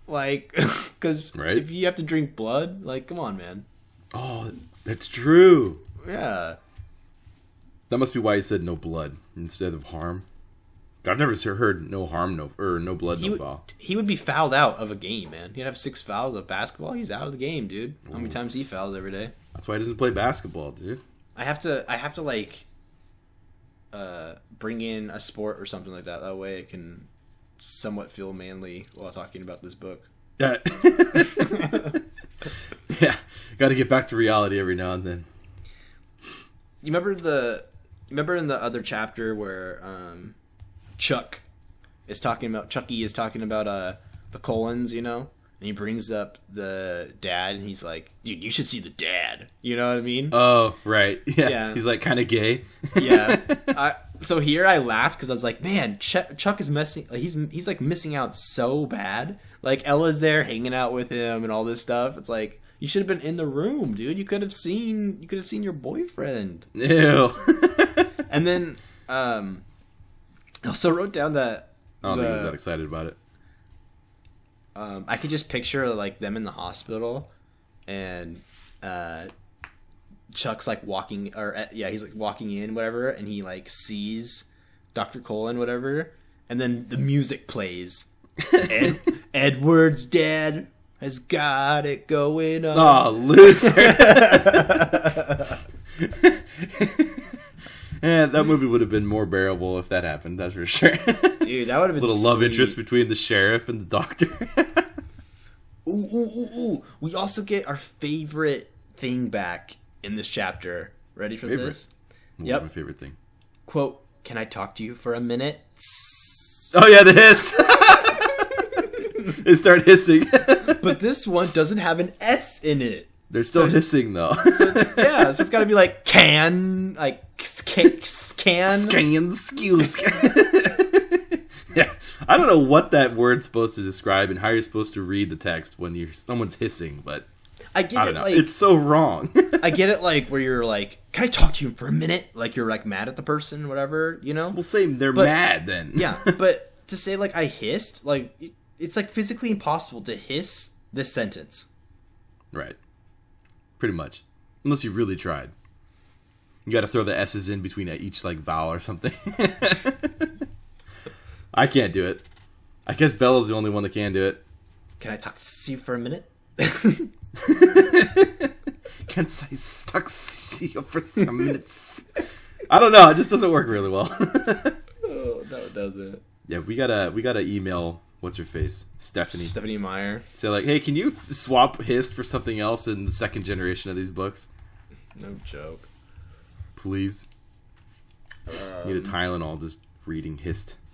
Like, [LAUGHS] because Right. if you have to drink blood, like, come on, man. oh, that's true. Yeah, That must be why he said no blood instead of harm. I've never heard no harm, no or no blood, he no would, foul. he would be fouled out of a game, man. He'd have six fouls of basketball. He's out of the game, dude. How many times he fouls every day? That's why he doesn't play basketball, dude. I have to I have to like uh bring in a sport or something like that. That way I can somewhat feel manly while talking about this book. Yeah. [LAUGHS] yeah. Got to get back to reality every now and then. You remember the you remember in the other chapter where um Chuck is talking about Chucky is talking about uh the Cullens, you know? And he brings up the dad and he's like, "Dude, you should see the dad." You know what I mean? Oh, right. [LAUGHS] Yeah. Yeah. He's like kind of gay. [LAUGHS] yeah. I, so here I laughed because I was like, man, Ch- Chuck is messing. He's he's like missing out so bad. Like Ella's there hanging out with him and all this stuff. It's like you should have been in the room, dude. You could have seen you could have seen your boyfriend. Ew. [LAUGHS] And then um, I also wrote down that I don't think he was that excited about it. Um, I could just picture like them in the hospital, and uh, Chuck's like walking, or uh, yeah, he's like walking in, whatever, and he like sees Doctor Cullen, whatever, and then the music plays. Ed- [LAUGHS] Edward's dad has got it going on. Oh, loser. [LAUGHS] [LAUGHS] yeah, that movie would have been more bearable if that happened, that's for sure. [LAUGHS] Dude, that would have been a Little love interest between the sheriff and the doctor. Ooh, ooh, ooh, ooh. We also get our favorite thing back in this chapter. Ready for Favorite? this? Yep. Yep. My favorite thing. Quote, can I talk to you for a minute? Oh yeah, the hiss. [LAUGHS] they start hissing. But this one doesn't have an S in it. They're still So- hissing though. Yeah, so it's got to be like [LAUGHS] can, like can, can. Scan skills. [LAUGHS] yeah, I don't know what that word's supposed to describe and how you're supposed to read the text when you're someone's hissing, but I get I it, don't know. like it's so wrong. [LAUGHS] I get it, like where you're like, can I talk to you for a minute? Like you're like mad at the person, whatever, you know? we'll say they're But- mad then. Yeah, but to say like I hissed, like it's like physically impossible to hiss this sentence. right. Pretty much, unless you really tried. You got to throw the s's in between each like vowel or something. [LAUGHS] I can't do it. I guess Bella's the only one that can do it. Can I talk to you for a minute? [LAUGHS] can I talk to you for some minutes. I don't know. It just doesn't work really well. [LAUGHS] Oh, no, it doesn't. yeah, we gotta we gotta email what's her face Stephenie. Stephenie Meyer. Say like, hey, can you f- swap hist for something else in the second generation of these books, No joke. please? Um, Need a Tylenol just reading hist. [LAUGHS]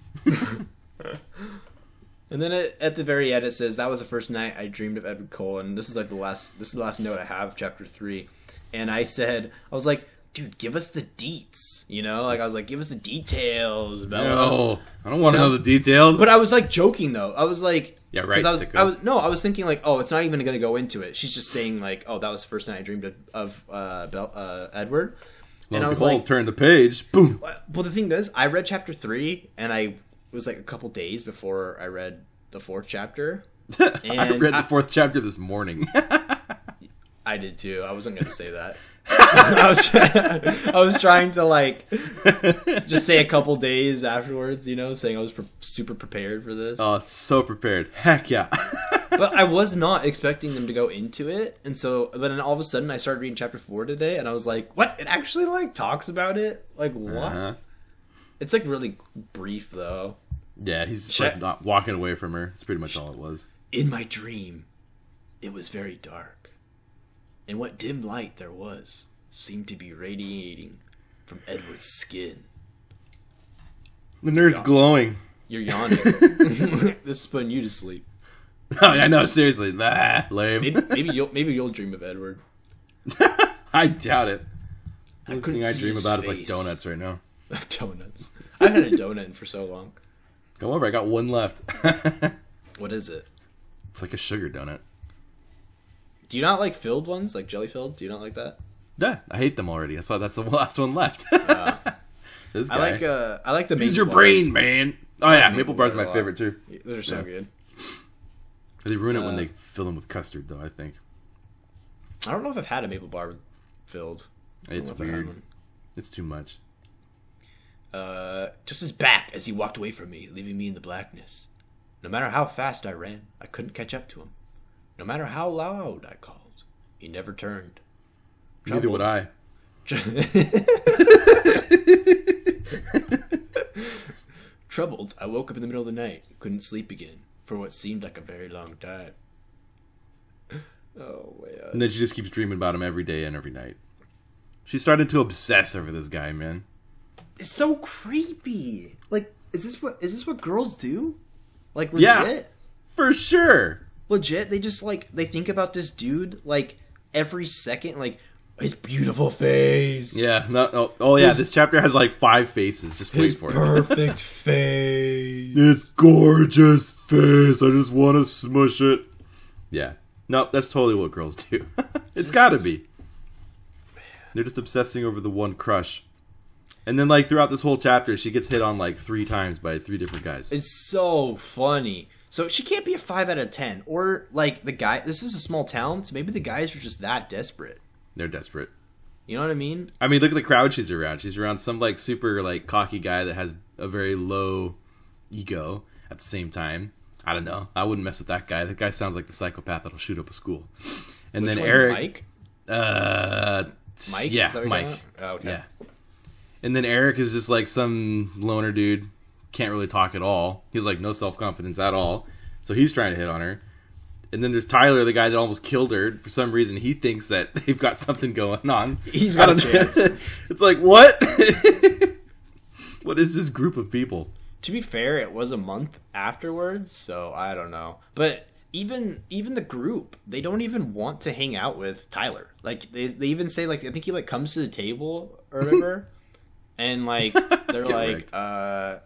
And then it, at the very end, it says that was the first night I dreamed of Edward Cullen, and This is like the last. This is the last note I have, of chapter three. And I said, I was like, dude, give us the deets. You know, like I was like, give us the details. Bella. No, I don't want to No. know the details. But I was like joking though. I was like, Yeah, right. I was. I was no, I was thinking like, oh, it's not even going to go into it. She's just saying like, oh, that was the first night I dreamed of, of uh, Bel- uh, Edward. Lo and I was behold, like, turn the page. Boom. well, the thing is, I read chapter three, and I it was like a couple days before I read the fourth chapter, [LAUGHS] I And read the fourth chapter this morning. [LAUGHS] I did too. I wasn't gonna say that. [LAUGHS] I was try- I was trying to like just say a couple days afterwards, you know, saying I was pre- super prepared for this. oh, so prepared. Heck yeah. [LAUGHS] but I was not expecting them to go into it, and so then all of a sudden I started reading chapter four today, and I was like, "What? It actually like talks about it? Like what? Uh-huh. It's like really brief though." Yeah, he's just like not walking away from her. It's pretty much all it was. In my dream, it was very dark, and what dim light there was seemed to be radiating from Edward's skin. The nerd's glowing. You're yawning. [LAUGHS] this is putting you to sleep. Oh, [LAUGHS] I know, seriously. Nah, lame. Maybe, maybe you'll maybe you'll dream of Edward. [LAUGHS] I doubt it. I The only couldn't thing I dream his about is like donuts right now. donuts. I've had a donut in for so long. Come over, I got one left. What is it? it's like a sugar donut. Do you not like filled ones, like jelly filled? Do you not like that? Yeah, I hate them already. That's why that's the [LAUGHS] last one left. [LAUGHS] [LAUGHS] this guy. I like uh, I like the. Use your bars. brain, man. Oh yeah, maple maple bars are my favorite too. Those are so Yeah. good. They ruin it when Uh, they fill them with custard, though. I think I don't know if I've had a maple bar filled. It's know if I had weird. It's too much. Uh, just his back as he walked away from me, leaving me in the blackness. No matter how fast I ran, I couldn't catch up to him. No matter how loud I called, he never turned. Neither would I. [LAUGHS] Troubled, I woke up in the middle of the night, couldn't sleep again for what seemed like a very long time. Oh man. And then she just keeps dreaming about him every day and every night. She started to obsess over this guy, man. It's so creepy. Like, is this what is this what girls do? Like legit? Yeah. legit? For sure. Legit? They just like they think about this dude like every second, like his beautiful face. Yeah. No. no oh yeah. His- this chapter has like five faces. Just wait His for it. perfect [LAUGHS] face. It's gorgeous face. I just want to smush it. Yeah. No, that's totally what girls do. [LAUGHS] it's got to be. They're just obsessing over the one crush. And then, like, throughout this whole chapter, she gets hit on, like, three times by three different guys. It's so funny. So she can't be a five out of ten. Or like the guy this is a small town, so maybe the guys are just that desperate. They're desperate. You know what I mean? I mean, look at the crowd she's around. She's around some, like, super, like, cocky guy that has a very low ego at the same time. I don't know. I wouldn't mess with that guy. That guy sounds like the psychopath that'll shoot up a school. And Which then one, Eric. Mike? Uh, Mike? Yeah, Is that what you're Mike. Oh, okay. Yeah. And then Eric is just like some loner dude, can't really talk at all. He's like no self confidence at all. So he's trying to hit on her. And then there's Tyler, the guy that almost killed her. For some reason, he thinks that [LAUGHS] they've got something going on. He's got a [LAUGHS] chance. it's like what? [LAUGHS] what is this group of people? To be fair, it was a month afterwards, so I don't know. But even even the group, they don't even want to hang out with Tyler. Like they they even say like I think he like comes to the table or whatever, and like they're like wrecked. uh,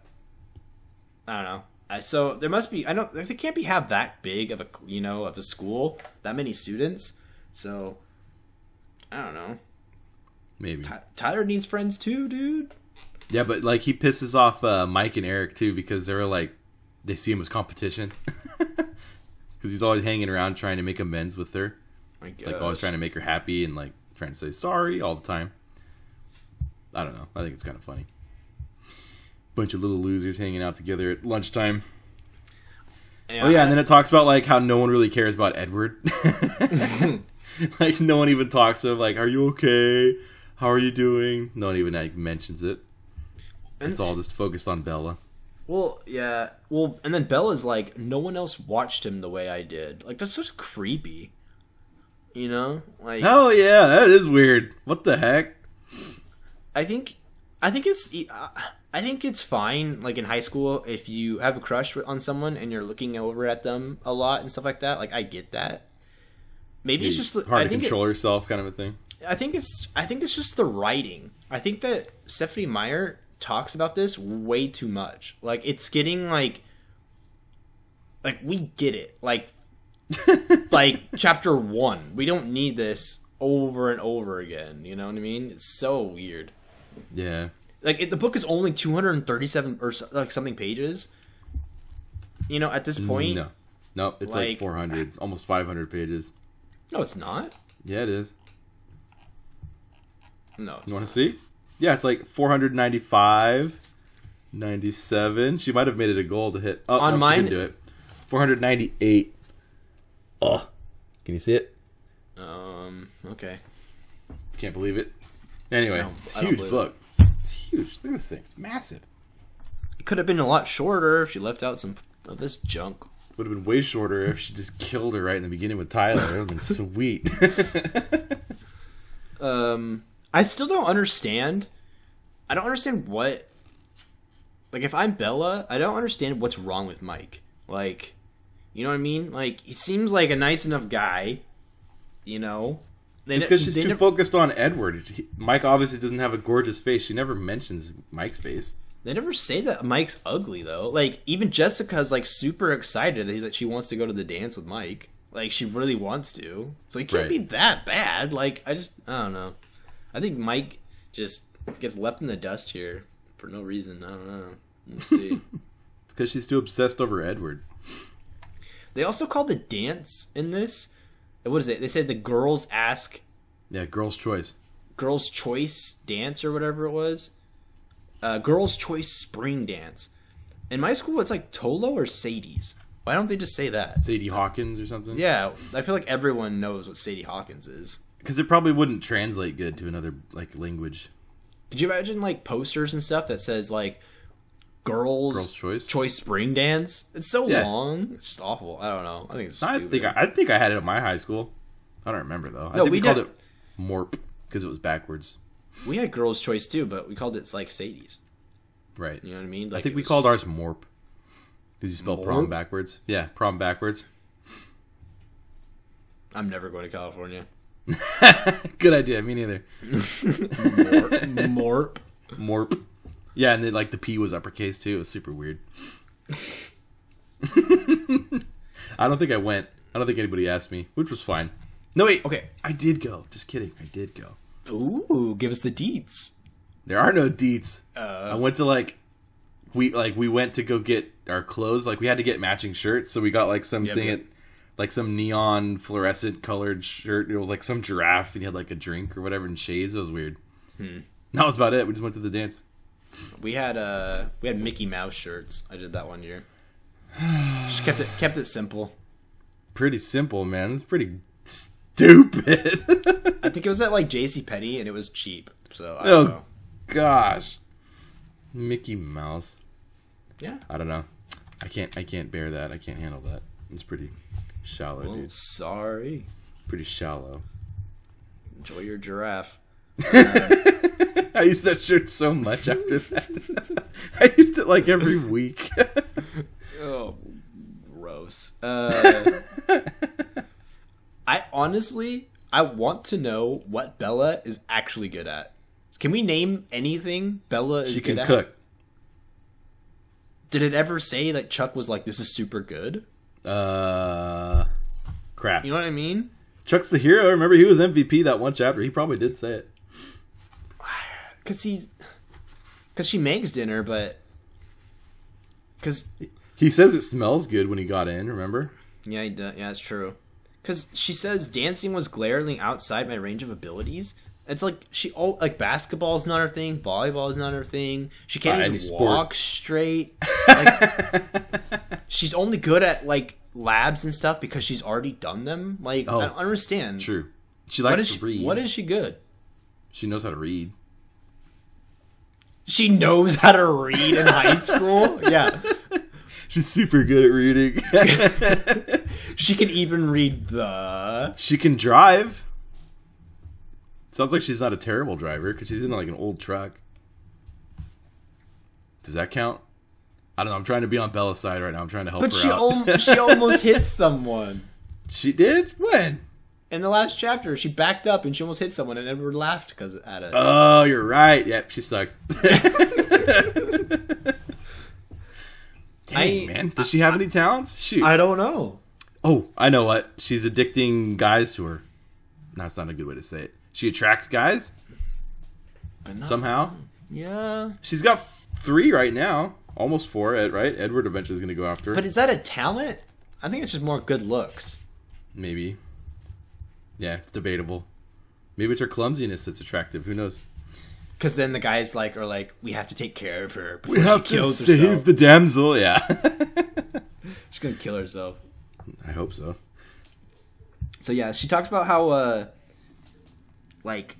I don't know. I, so there must be I don't they can't be have that big of a you know of a school that many students. So I don't know. Maybe. Ty- Tyler needs friends too, dude. Yeah, but like he pisses off uh, Mike and Eric too because they're like they see him as competition. [LAUGHS] Because he's always hanging around trying to make amends with her. Like always trying to make her happy and like trying to say sorry all the time. I don't know. I think it's kind of funny. Bunch of little losers hanging out together at lunchtime. Oh yeah, and then it talks about like how no one really cares about Edward. [LAUGHS] like no one even talks to him. Like, are you okay? How are you doing? No one even like mentions it. It's all just focused on Bella. Well, yeah. Well, and then Bella's like, no one else watched him the way I did. Like, that's such creepy. You know, like Oh yeah, that is weird. What the heck? I think, I think it's, uh, I think it's fine. Like in high school, if you have a crush on someone and you're looking over at them a lot and stuff like that, like I get that. Maybe it's just hard I to think it- control yourself, kind of a thing. I think it's I think it's just the writing. I think that Stephenie Meyer talks about this way too much. Like it's getting like like we get it. Like [LAUGHS] like chapter 1. We don't need this over and over again, you know what I mean? It's so weird. Yeah. Like it, the book is only 237 or so- like something pages. You know, at this point, No. Nope, it's like, Like- 400, almost 500 pages. No, it's not. Yeah, it is. No, You want to see? Yeah, it's like 495, 97. She might have made it a goal to hit. Oh, On no, mine- do it. 498. Oh, can you see it? Um. Okay. Can't believe it. Anyway, No, it's a huge book. It's huge. Look at this thing. It's massive. It could have been a lot shorter if she left out some of this junk. Would have been way shorter if she just killed her right in the beginning with Tyler. It would have been [LAUGHS] sweet. [LAUGHS] Um. I still don't understand. I don't understand what. Like, if I'm Bella, I don't understand what's wrong with Mike. Like, you know what I mean? Like, he seems like a nice enough guy. You know. They it's ne- because she's too never- focused on Edward. He- Mike obviously doesn't have a gorgeous face. She never mentions Mike's face. They never say that Mike's ugly though. Like even Jessica's like super excited that she wants to go to the dance with Mike. Like she really wants to. So he can't Right. be that bad. Like I just I don't know. I think Mike just gets left in the dust here for no reason. I don't know. We'll [LAUGHS] see. It's because she's too obsessed over Edward. they also call the dance in this. What is it? They said the girls ask Yeah, girl's choice. girls' choice dance or whatever it was. Uh, girls' choice spring dance. In my school, it's like Tolo or Sadie's. Why don't they just say that? Sadie Hawkins or something. Yeah, I feel like everyone knows what Sadie Hawkins is. because it probably wouldn't translate good to another like language. Could you imagine like posters and stuff that says like girls, Girl's choice. choice spring dance? It's so Yeah. long. It's just awful. I don't know. I think it's I think I, I think I had it at my high school. I don't remember though. I No, think we, we called did- it Morp because it was backwards. we had girls' choice too, but we called it like Sadie's. Right. You know what I mean? Like I think we called just- ours Morp. Did you spell prom backwards? Yeah, prom backwards. I'm never going to California. [LAUGHS] [LAUGHS] Good idea. Me neither. Morp. Morp. Yeah, and then like the P was uppercase too. It was super weird. [LAUGHS] I don't think I went. I don't think anybody asked me, which was fine. No wait, Okay. I did go. Just kidding. I did go. Ooh, give us the deets. There are no deets. Uh, I went to like we like we went to go get our clothes. Like we had to get matching shirts, so we got like something Yep, yep. at like some neon fluorescent colored shirt. It was like some giraffe, and he had like a drink or whatever in shades. It was weird. Hmm. That was about it. We just went to the dance. We had uh we had Mickey Mouse shirts. I did that one year. Just kept it kept it simple. Pretty simple, man. It's pretty stupid. I think it was at like J.C. Penney and it was cheap. So I Oh. know. Gosh, Mickey Mouse. Yeah. I don't know. I can't. I can't bear that. I can't handle that. It's pretty shallow, Well, dude. sorry. Pretty shallow. Enjoy your giraffe. [LAUGHS] I used that shirt so much after that. [LAUGHS] I used it like every week. [LAUGHS] Oh, gross. Uh, I honestly, I want to know what Bella is actually good at. Can we name anything Bella is she good can at? cook. Did it ever say that Chuck was like, "This is super good"? Uh, crap. You know what I mean? Chuck's the hero. Remember, he was MVP that one chapter. He probably did say it. Because he, because she makes dinner, but because He says it smells good when he got in. Remember? Yeah, he does. yeah, it's true. Because she says dancing was glaringly outside my range of abilities. It's like she oh like basketball is not her thing, volleyball is not her thing. She can't Uh, even walk straight. [LAUGHS] Like, she's only good at like labs and stuff because she's already done them. Like Oh, I don't understand. True. She likes to she, read. What is she good? She knows how to read. She knows how to read in high [LAUGHS] school. Yeah, She's super good at reading. [LAUGHS] she can even read the. she can drive. Sounds like she's not a terrible driver because she's in like an old truck. Does that count? I don't know. I'm trying to be on Bella's side right now. I'm trying to help But her she out. al- she [LAUGHS] almost hit someone. she did when? In the last chapter, she backed up and she almost hit someone, and Edward laughed because at it. Oh, you're right. Yep, she sucks. [LAUGHS] Dang, I- man. Does she have any talents? Shoot. I don't know. oh, I know what. She's addicting guys to her. That's not a good way to say it. She attracts guys not, somehow. Yeah. She's got f- three right now. Almost four, right? Edward eventually is going to go after her. But is that a talent? I think it's just more good looks. Maybe. Yeah, it's debatable. Maybe it's her clumsiness that's attractive. Who knows? Because then the guys like are like, we have to take care of her. Before she kills save herself. the damsel. Yeah. [LAUGHS] She's gonna kill herself. I hope so. So yeah, she talks about how uh like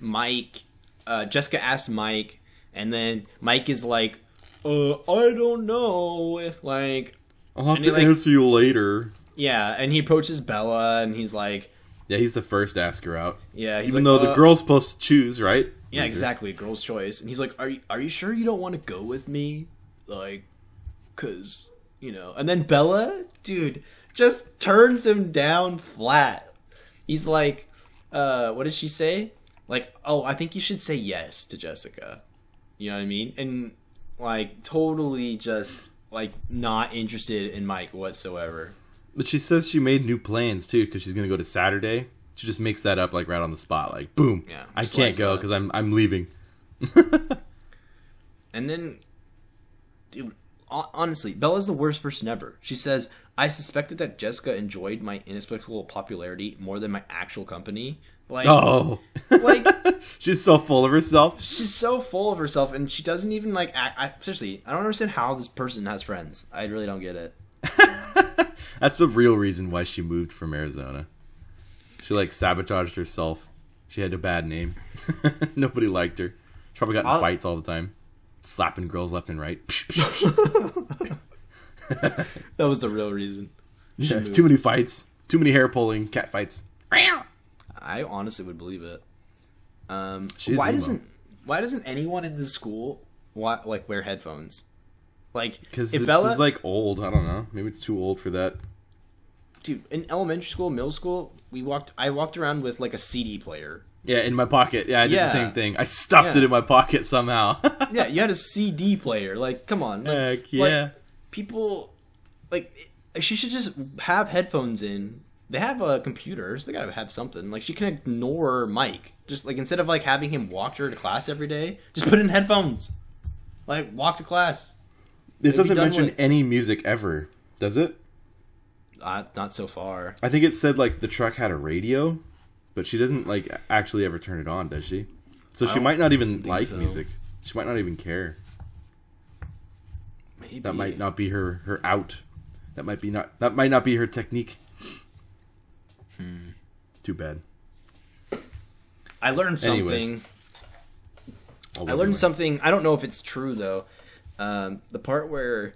Mike uh Jessica asks Mike and then Mike is like, uh, I don't know. Like I'll have to he, like- answer you later. yeah, and he approaches Bella and he's like Yeah, he's the first to ask her out. Yeah, he's Even like, though the uh, girl's supposed to choose, right? Yeah, Loser. exactly, girl's choice. And he's like, "Are you are you sure you don't want to go with me?" Like cuz you know. And then Bella, dude, just turns him down flat. He's like, uh what does she say? Like, "Oh, I think you should say yes to Jessica." You know what I mean? And like totally just like not interested in Mike whatsoever. But she says she made new plans too because she's gonna go to Saturday. She just makes that up like right on the spot, like boom. Yeah, I can't go because I'm I'm leaving. [LAUGHS] And then, dude, honestly, Bella's the worst person ever. She says, I suspected that Jessica enjoyed my inexplicable popularity more than my actual company. Like, Oh, like [LAUGHS] she's so full of herself. she's so full of herself and she doesn't even, like, act. I, seriously, I don't understand how this person has friends. I really don't get it. [LAUGHS] That's the real reason why she moved from Arizona. She like sabotaged herself. She had a bad name. [LAUGHS] Nobody liked her. She probably got in I'll- fights all the time, slapping girls left and right. [LAUGHS] That was the real reason. Yeah, too many fights. Too many hair pulling cat fights. I honestly would believe it. Um, why emo. doesn't why doesn't anyone in the school wa- like wear headphones? Like Because if this Bella, is like old. I don't know. Maybe it's too old for that. dude, in elementary school, middle school, we walked. I walked around with like a CD player. Yeah, in my pocket. Yeah, I did Yeah. the same thing. I stuffed Yeah. it in my pocket somehow. [LAUGHS] Yeah, you had a CD player. Like, come on, like, Heck like, yeah. people, like, she should just have headphones in. They have uh, computers. They gotta have something. Like, she can ignore Mike. Just like instead of like having him walk her to class every day, just put in headphones. Like, walk to class. It doesn't mention with. any music ever, does it? Uh, not so far. I think it said like the truck had a radio, but she doesn't like actually ever turn it on, does she? So she might not even like so. music. She might not even care. Maybe That might not be her her out. That might be not that might not be her technique. Hmm. Too bad. I learned something. Anyways. I learned something. I don't know if it's true though. Um, the part where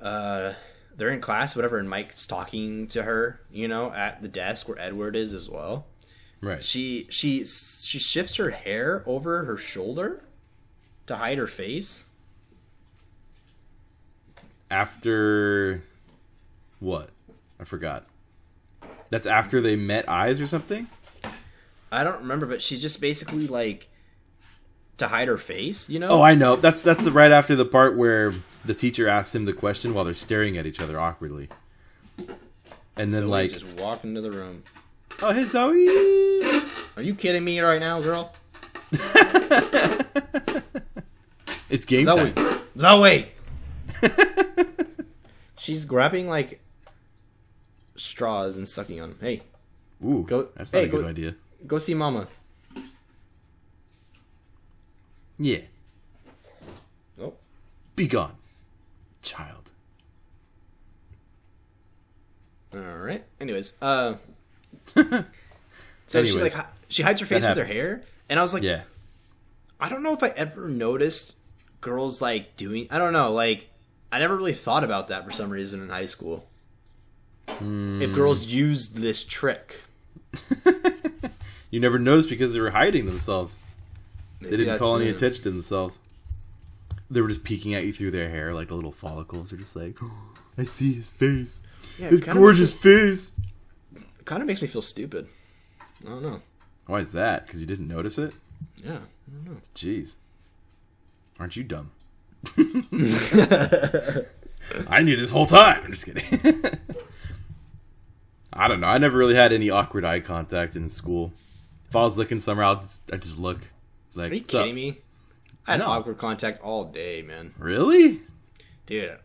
uh, they're in class, whatever, and Mike's talking to her, you know, at the desk where Edward is as well. Right. She she she shifts her hair over her shoulder to hide her face. After what? I forgot. That's after they met eyes or something? I don't remember, but she's just basically like to hide her face, you know? Oh, I know. That's that's the, right after the part where the teacher asks him the question while they're staring at each other awkwardly. And then Zoe like, just walk into the room. "Oh, hey Zoe." Are you kidding me right now, girl? [LAUGHS] It's game Zoe, time. Zoe. [LAUGHS] She's grabbing like straws and sucking on them. Hey, Ooh, Go- that's not hey, a good go- idea. go see Mama. Yeah. Oh, Be gone, child. all right. Anyways, uh, [LAUGHS] so she like hi- she hides her face with her hair, and I was like, Yeah. I don't know if I ever noticed girls like doing. I don't know, like I never really thought about that for some reason in high school. Hmm. If girls used this trick, [LAUGHS] You never noticed because they were hiding themselves. They didn't call any attention to themselves. They were just peeking at you through their hair, like the little follicles. They're just like, oh, [GASPS] I see his face. Yeah, his gorgeous face. It kind of makes me feel stupid. I don't know. Why is that? Because you didn't notice it? Yeah, I don't know. Jeez. Aren't you dumb? [LAUGHS] [LAUGHS] I knew this whole time. I'm just kidding. [LAUGHS] I don't know. I never really had any awkward eye contact in school. If I was looking somewhere, just, I just look. Like, Are you kidding me? I had No. awkward contact all day, man. Really? Dude,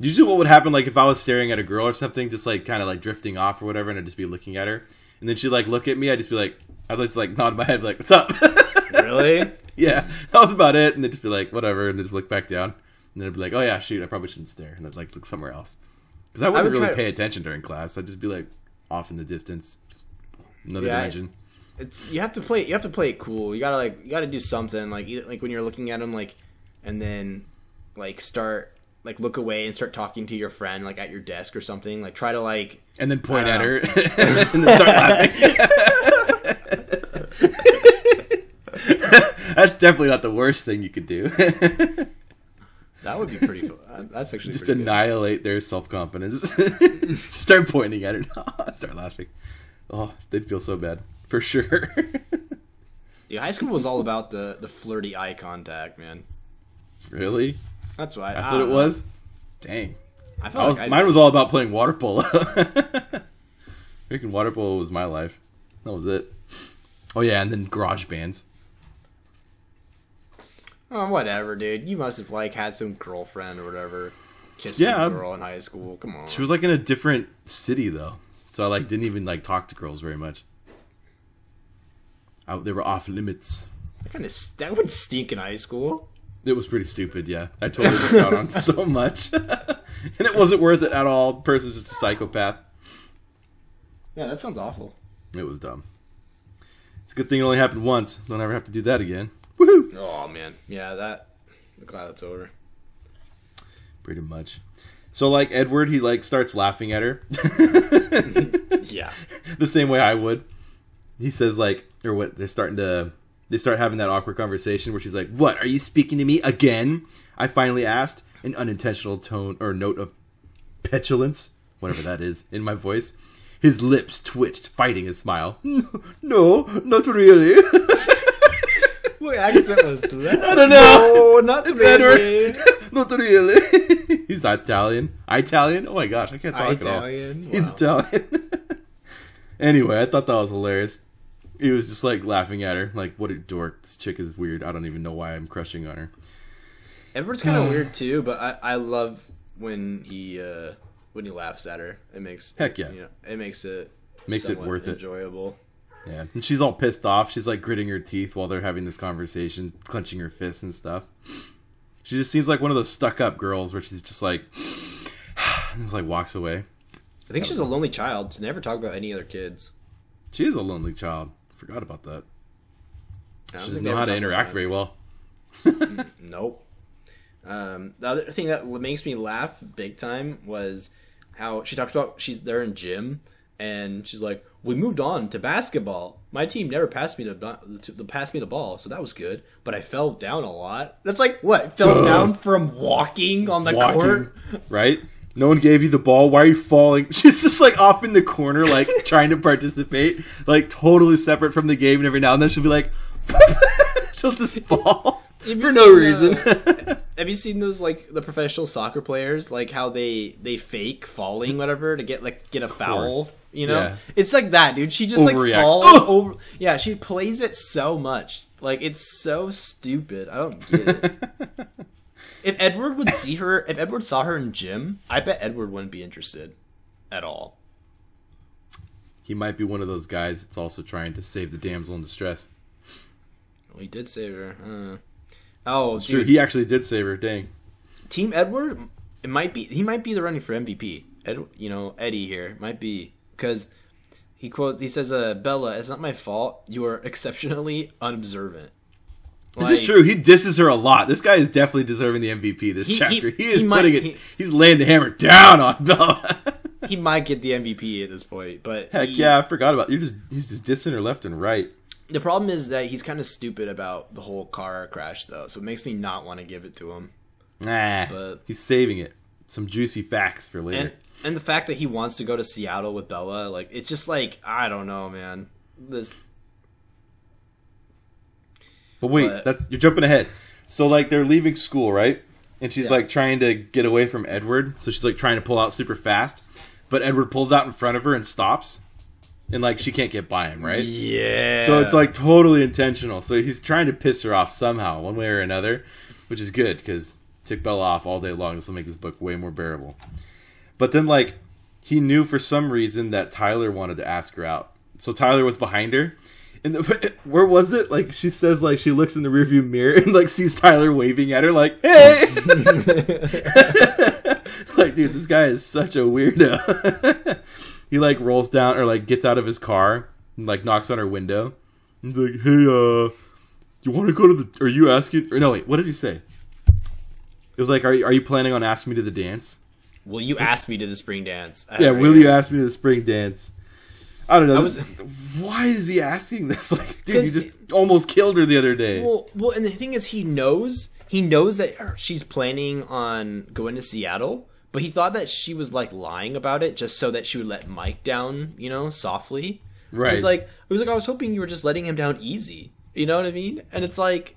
Usually, what would happen, like if I was staring at a girl or something, just like kind of like drifting off or whatever, and I'd just be looking at her, and then she'd like look at me, I'd just be like, I'd just like nod my head, like, "What's up?" [LAUGHS] Really? yeah, that was about it, and then just be like, "Whatever," and then just look back down, and then I'd be like, "Oh yeah, shoot, I probably shouldn't stare," and I'd like look somewhere else because I wouldn't would really pay attention during class. I'd just be like off in the distance, another Yeah, I- dimension. It's you have to play. You have to play it cool. You gotta like you gotta do something like either, like when you're looking at them like, and then like start like look away and start talking to your friend like at your desk or something. Like try to like and then point at don't her [LAUGHS] [LAUGHS] and then start laughing. [LAUGHS] That's definitely not the worst thing you could do. that would be pretty. fun. Uh, That's actually Just pretty good. annihilate their self confidence. start pointing at her. start laughing. Oh, they'd feel so bad for sure. [LAUGHS] Dude, high school was all about the the flirty eye contact, man. really? That's why. That's I what it know. was. Dang. I I was, like mine was all about playing water polo. [LAUGHS] Freaking water polo was my life. That was it. Oh yeah, and then garage bands. Oh, whatever, dude. You must have like had some girlfriend or whatever. Kissed some Yeah, I'm- girl in high school. Come on. She was like in a different city though, so I like didn't even like talk to girls very much. I, they were off limits. That kind of that would stink in high school. It was pretty stupid. Yeah, I totally missed out on so much, [LAUGHS] and it wasn't worth it at all. The person's just a psychopath. Yeah, that sounds awful. It was dumb. It's a good thing it only happened once. Don't ever have to do that again. Woohoo! Oh man, yeah, that. I'm glad that's over. Pretty much. So like Edward, he like starts laughing at her. [LAUGHS] Yeah. the same way I would. He says like, or what? They're starting to. They start having that awkward conversation where she's like, "What? Are you speaking to me again?" I finally asked, an unintentional tone or note of petulance, whatever that is, in my voice. His lips twitched, fighting a smile. [LAUGHS] No, not really. [LAUGHS] What accent was that? I don't know. No, not It's really. [LAUGHS] not really. He's Italian. Italian? Oh my gosh, I can't talk at all. Italian. He's Italian. Anyway, I thought that was hilarious. He was just like laughing at her, like, "What a dork! This chick is weird. I don't even know why I'm crushing on her." Edward's kind of weird too, but I, I love when he uh, when he laughs at her. It makes Heck yeah. you know, it makes it Makes it somewhat worth it. enjoyable. Yeah, and she's all pissed off. She's like gritting her teeth while they're having this conversation, clenching her fists and stuff. She just seems like one of those stuck-up girls where she's just like, [SIGHS] and just like walks away. I think she's a lonely child. She never talk about any other kids. She is a lonely child. Forgot about that. She doesn't know how to interact very well. [LAUGHS] Nope. Um, the other thing that makes me laugh big time was how she talks about she's there in gym and she's like, "We moved on to basketball. My team never passed me the bu- to, to pass me the ball, so that was good. But I fell down a lot. That's like what fell down from walking on the Walking, court. right? No one gave you the ball. Why are you falling? [LAUGHS] She's just like off in the corner, like [LAUGHS] trying to participate, like totally separate from the game. And every now and then she'll be like, [LAUGHS] she'll just fall for no seen, reason. uh, have you seen those like the professional soccer players like how they they fake falling whatever to get like get a foul you know Yeah. it's like that dude she just like Overreact. falls Ugh! over yeah she plays it so much like it's so stupid i don't get it if edward would see her if edward saw her in gym i bet edward wouldn't be interested at all he might be one of those guys that's also trying to save the damsel in distress. well, he did save her uh. oh True, he actually did save her. Dang. Team Edward, it might be he might be the running for MVP. Ed, you know Eddie here might be because he quote he says, "Uh, Bella, it's not my fault. You are exceptionally unobservant." This is true. He disses her a lot. This guy is definitely deserving the MVP this He- he- chapter. He, is he might- putting it. he- he's laying the hammer down on Bella. [LAUGHS] He might get the MVP at this point, but Heck he- yeah, I forgot about. You're just he's just dissing her left and right. The problem is that he's kind of stupid about the whole car crash, though. So it makes me not want to give it to him. Nah, But- he's saving it. Some juicy facts for later. And and the fact that he wants to go to Seattle with Bella, like it's just like I don't know, man. This but wait, but- that's you're jumping ahead. So like they're leaving school, right? And she's Yeah. like trying to get away from Edward. So she's like trying to pull out super fast, but Edward pulls out in front of her and stops. And like she can't get by him, right? yeah. So it's like totally intentional. So he's trying to piss her off somehow, one way or another, which is good because tick Bella off all day long. This will make this book way more bearable. But then, like, he knew for some reason that Tyler wanted to ask her out. So Tyler was behind her. And the, [LAUGHS] where was it? Like she says, like she looks in the rearview mirror and like sees Tyler waving at her, like, "Hey!" [LAUGHS] like, dude, this guy is such a weirdo. [LAUGHS] he like rolls down or like gets out of his car and like knocks on her window. He's like, "Hey, uh, you want to go to the? Are you asking? Or no, wait, what did he say? It was like, "Are you, are you planning on asking me to the dance?" Will you ask me to the spring dance? I Yeah, will you ask me to the spring dance? I don't know. I was- [LAUGHS] why is he asking this? [LAUGHS] Like, dude, you just almost killed her the other day. Well, well, and the thing is, he knows he knows that she's planning on going to Seattle, but he thought that she was like lying about it just so that she would let Mike down, you know, softly. right. He's like, it was like I was hoping you were just letting him down easy. You know what I mean? And it's like,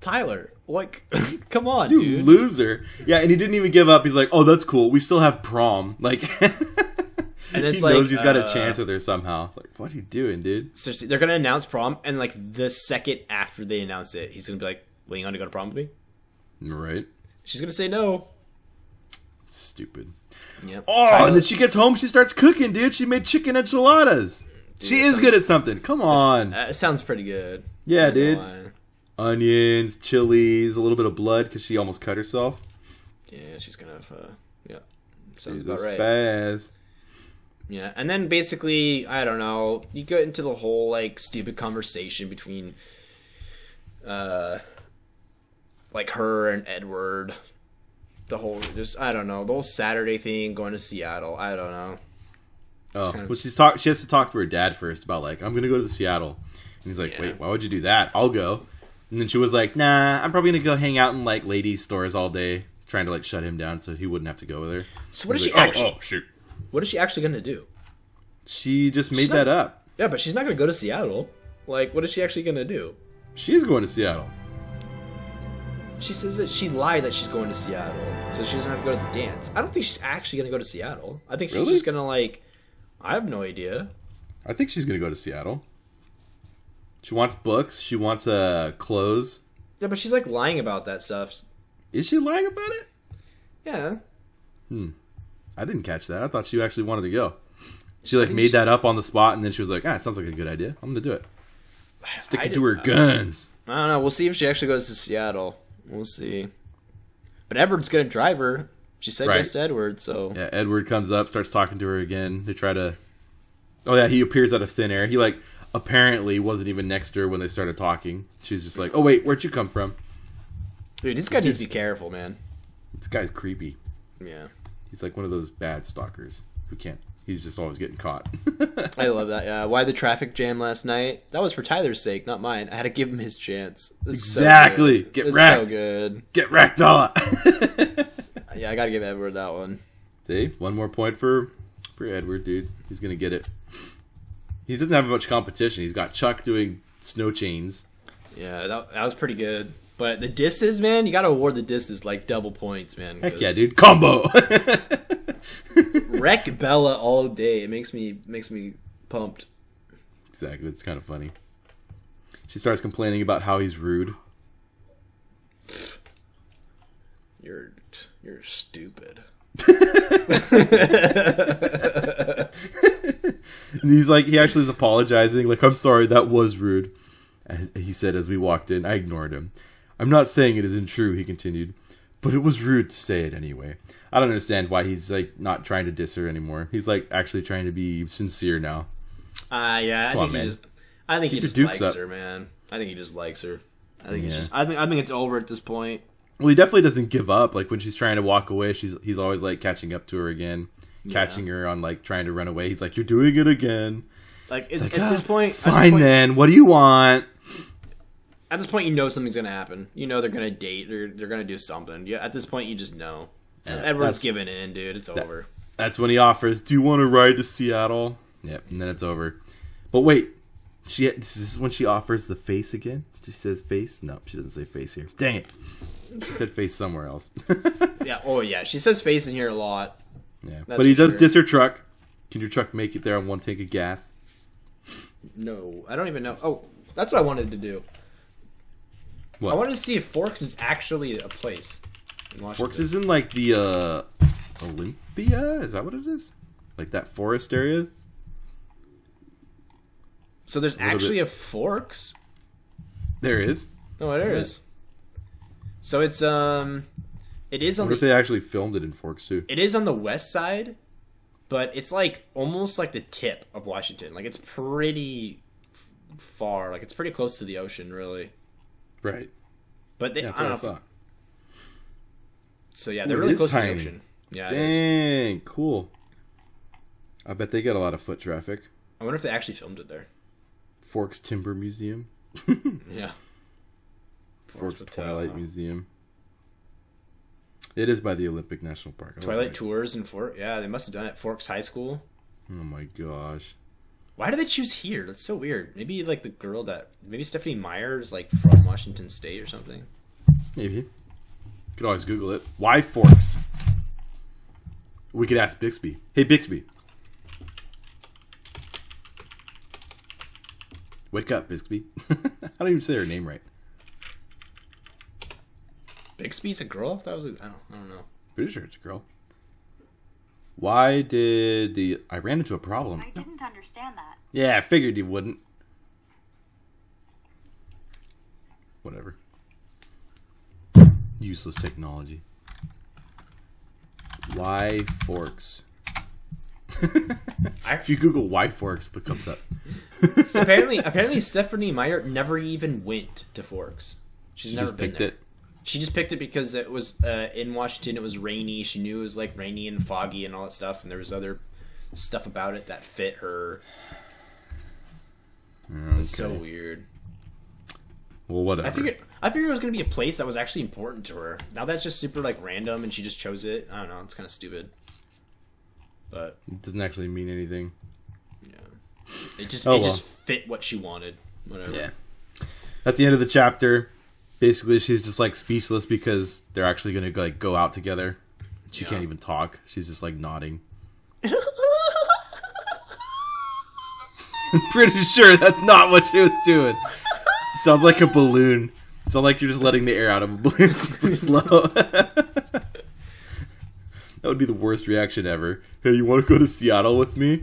Tyler, like, [LAUGHS] come on, you dude. loser. Yeah, and he didn't even give up. He's like, oh, that's cool. We still have prom. Like, And it's he like, knows he's got a uh, chance with her somehow. Like, what are you doing, dude? Seriously, they're gonna announce prom, and like the second after they announce it, he's gonna be like, "Well, you want to go to prom with me?" Right? She's gonna say no. Stupid. Yep. Oh, Tyler- and then she gets home. She starts cooking, dude. She made chicken enchiladas. she is good at something. Come on. Uh, sounds pretty good. Yeah, Not dude. lie. Onions, chilies, a little bit of blood because she almost cut herself. Yeah, she's gonna have. Uh, yeah, sounds She's a about right. spaz. Yeah, and then basically, I don't know. You get into the whole like stupid conversation between, uh, like her and Edward. The whole just I don't know the whole Saturday thing going to Seattle. I don't know. Oh, kind of- well, she's talk. She has to talk to her dad first about like I'm gonna go to Seattle, and he's like, Yeah. wait, why would you do that? I'll go. And then she was like, nah, I'm probably gonna go hang out in like ladies' stores all day, trying to like shut him down so he wouldn't have to go with her. So what she like, actually? Oh, oh, shoot. What is she actually gonna do? She just made She's that not- up. Yeah, but she's not gonna go to Seattle. Like, what is she actually gonna do? She's going to Seattle. She says that she lied that she's going to Seattle, so she doesn't have to go to the dance. I don't think she's actually gonna go to Seattle. I think she's Really? just gonna like. I have no idea. I think she's gonna go to Seattle. She wants books. She wants uh clothes. Yeah, but she's like lying about that stuff. Is she lying about it? Yeah, I didn't catch that. I thought she actually wanted to go. She like made she- that up on the spot, and then she was like, "Ah, it sounds like a good idea. I'm gonna do it." Stick it to her guns. I don't know. We'll see if she actually goes to Seattle. We'll see. But Edward's gonna drive her. She said Right. yes to Edward, so Yeah, Edward comes up, starts talking to her again. They try to. Oh yeah, he appears out of thin air. He like apparently wasn't even next to her when they started talking. She's just like, "Oh wait, where'd you come from?" dude, this guy needs to be careful, man. This guy's creepy. Yeah, He's like one of those bad stalkers who can't. He's just always getting caught. [LAUGHS] I love that. Yeah, why the traffic jam last night? That was for Tyler's sake, not mine. I had to give him his chance. Exactly. good. Get it's wrecked. so good. Get wrecked, Bella. [LAUGHS] Yeah, I gotta give Edward that one. See, one more point for for Edward, dude. He's gonna get it. He doesn't have much competition. He's got Chuck doing snow chains. Yeah, that, that was pretty good. But the disses, man, you gotta award the disses like double points, man. Heck yeah, dude! Combo. [LAUGHS] Wreck Bella all day. It makes me makes me pumped. exactly. It's kind of funny. She starts complaining about how he's rude. You're you're stupid. [LAUGHS] And he's like, he actually is apologizing. Like, I'm sorry, that was rude. He said as we walked in. I ignored him. I'm not saying it isn't true, he continued, but it was rude to say it anyway. I don't understand why he's like not trying to diss her anymore. He's like actually trying to be sincere now. Uh yeah, I Come think on, he man. just I think he the just likes up. her, man. I think he just likes her. I think it's Yeah. just I think I think it's over at this point. Well, he definitely doesn't give up. Like when she's trying to walk away, she's he's always like catching up to her again, catching her on like trying to run away. He's like, "You're doing it again." Like, at, Like, at this "Ah, point, at this fine point- then. What do you want? At this point, you know something's gonna happen. You know they're gonna date. They're they're gonna do something. Yeah. At this point, you just know. Yeah, Edward's giving in, dude. It's over. That's when he offers, "Do you want to ride to Seattle?" Yep, and then it's over. But wait, she this is when she offers the face again. She says face. No, she doesn't say face here. Dang it. She said face somewhere else. [LAUGHS] Yeah. Oh yeah. She says face in here a lot. yeah, That's but he does sure. diss her truck. Can your truck make it there on one tank of gas? No, I don't even know. Oh, that's what I wanted to do. What? I wanted to see if Forks is actually a place. in Washington. Forks is in like the uh Olympia. Is that what it is? Like that forest area. So there's little actually bit. a Forks. There is. No, there Yeah. is. So it's um, it is on wonder if they actually filmed it in Forks too. it is on the west side, but it's like almost like the tip of Washington. Like it's pretty far. Like it's pretty close to the ocean, really. Right. But they, Yeah, I don't what know. I thought. so yeah, they're it really close to the ocean. Yeah, it is. Dang, cool. I bet they get a lot of foot traffic. I wonder if they actually filmed it there. Forks Timber Museum. [LAUGHS] Yeah. Forks Hotel. Twilight Museum. It is by the Olympic National Park. I Twilight tours and Fort. Yeah, they must have done it at Forks High School. Oh my gosh. Why do they choose here? That's so weird. Maybe like the girl that maybe Stephenie Meyer is like from Washington State or something. Maybe. Could always Google it. Why Forks? We could ask Bixby. Hey Bixby. Wake up, Bixby. [LAUGHS] I don't even say her name right. Bixby's a girl. That was a, I don't I don't know. Pretty sure it's a girl. Why did the I ran into a problem? I didn't understand that. Yeah, I figured you wouldn't. Whatever. Useless technology. Why forks? I- if you Google why forks, what comes up? So apparently, apparently Stephenie Meyer never even went to Forks. She's She never just been picked there. it. She just picked it because it was uh, in Washington. It was rainy. She knew it was like rainy and foggy and all that stuff. And there was other stuff about it that fit her. It's so weird. Well, whatever. I figured I figured it was gonna be a place that was actually important to her. Now that's just super like random, and she just chose it. I don't know. It's kind of stupid. But it doesn't actually mean anything. yeah, it just Oh, it well. just fit what she wanted. Whatever. Yeah. At the end of the chapter, basically she's just like speechless because they're actually gonna like go out together. She Yeah. can't even talk. She's just like nodding. [LAUGHS] Pretty sure that's not what she was doing. Sounds like a balloon. Sounds like you're just letting the air out of a balloon [LAUGHS] super slow. [LAUGHS] that would be the worst reaction ever. Hey, you want to go to Seattle with me?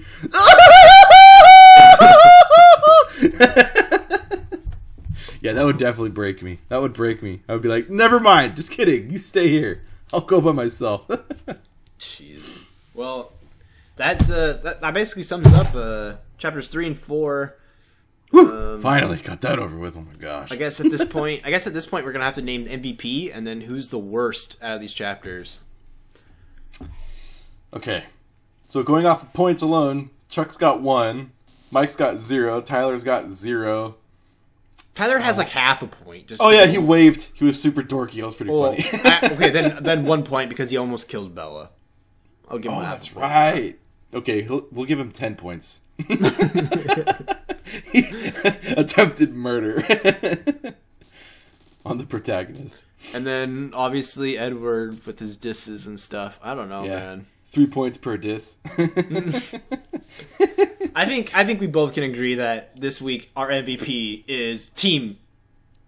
Yeah, that would definitely break me. That would break me. I would be like, never mind. Just kidding. You stay here. I'll go by myself. [LAUGHS] Jeez. Well, that's uh that, that basically sums up uh chapters three and four. Woo! Um, Finally got that over with. Oh my gosh. I guess at this [LAUGHS] point, I guess at this point we're gonna have to name MVP and then who's the worst out of these chapters. Okay. So going off of points alone, Chuck's got one, Mike's got zero, Tyler's got zero. Tyler has uh, like half a point. Just Oh yeah, he waved. He was super dorky. That was pretty Well, funny. [LAUGHS] [LAUGHS] I- okay, then then one point because he almost killed Bella. I'll give him oh, that. that's right. Okay, he'll, we'll give him ten points. [LAUGHS] Attempted murder on the protagonist. And then obviously Edward with his disses and stuff. I don't know, Yeah. man. Three points per dis. [LAUGHS] I think I think we both can agree that this week our MVP is Team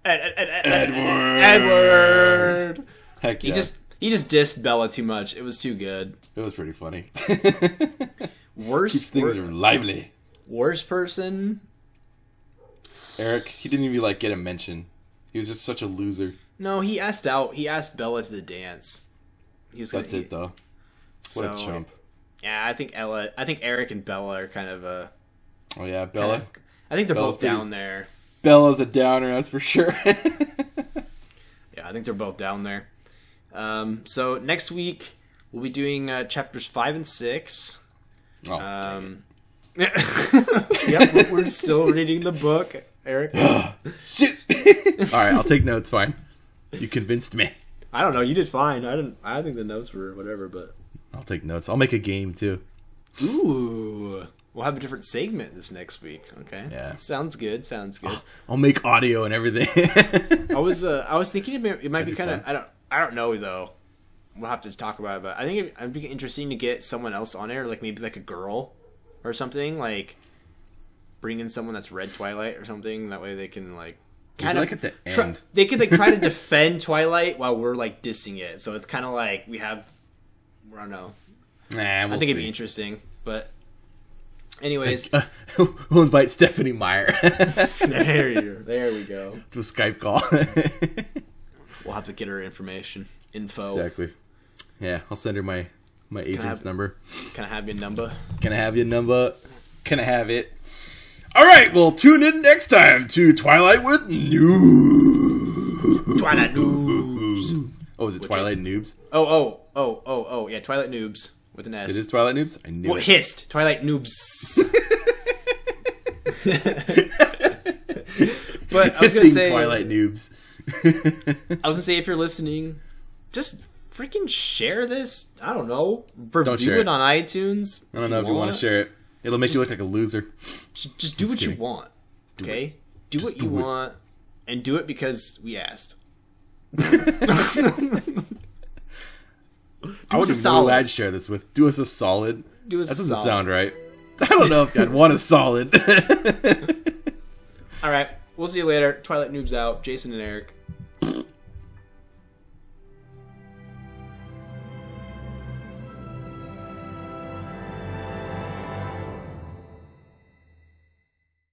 Ed- Ed- Ed- Ed- Edward. Edward. Heck yeah. He just he just dissed Bella too much. It was too good. It was pretty funny. [LAUGHS] Worst Keeps things wor- lively. worst person. Eric, he didn't even like get a mention. He was just such a loser. No, he asked out. He asked Bella to the dance. He was gonna, That's it though. What a so- chump. Yeah, I think Ella. I think Eric and Bella are kind of uh Oh yeah, Bella. I think they're Bella's both pretty- down there. Bella's a downer, that's for sure. [LAUGHS] Yeah, I think they're both down there. Um, so next week we'll be doing uh, chapters five and six. oh, Um, [LAUGHS] yep, we're- we're still reading the book, Eric. [GASPS] Shit. [LAUGHS] All right, I'll take notes. Fine. You convinced me. I don't know. You did fine. I didn't. I think the notes were whatever, but I'll take notes. I'll make a game too. ooh, we'll have a different segment this next week. Okay. Yeah. Sounds good. Sounds good. I'll make audio and everything. [LAUGHS] I was uh, I was thinking it might, it might be be kind of. I don't I don't know though. We'll have to talk about it, but I think it, it'd be interesting to get someone else on air, like maybe like a girl or something, like bring in someone that's read Twilight or something. That way they can like kind of like at the try- end. they could like try to [LAUGHS] defend Twilight while we're like dissing it. So it's kind of like we have I don't know. Nah, I we'll think it'd be interesting, but anyways, [LAUGHS] Uh, we'll invite Stephenie Meyer [LAUGHS] there you there we go. [LAUGHS] to a Skype call. We'll have to get her information info. exactly. Yeah, I'll send her my my agent's have- number. Can I have your number? Can I have your number? Can I have it? All right, well, tune in next time to Twilight with Noobs. Twilight noobs. Oh, is it Twilight is- Noobs? Oh oh oh oh oh yeah, Twilight noobs with an S. It is Twilight Noobs. I knew Well, it. hissed. Twilight noobs. [LAUGHS] but I was gonna Hissing say, Twilight um, Noobs. I was gonna say, if you're listening, just freaking share this. I don't know. Review share it, it. on iTunes. I don't know if you want to share it. It'll make you look like a loser. Just, just do what kidding. you want. Okay, do what do you it. want, and do it because we asked. I us a wouldn't know who solid. I'd share this with. Do us a solid. Do us That a doesn't solid. sound right. I don't know if I'd want a solid. [LAUGHS] All right, we'll see you later. Twilight noobs out. Jason and Eric.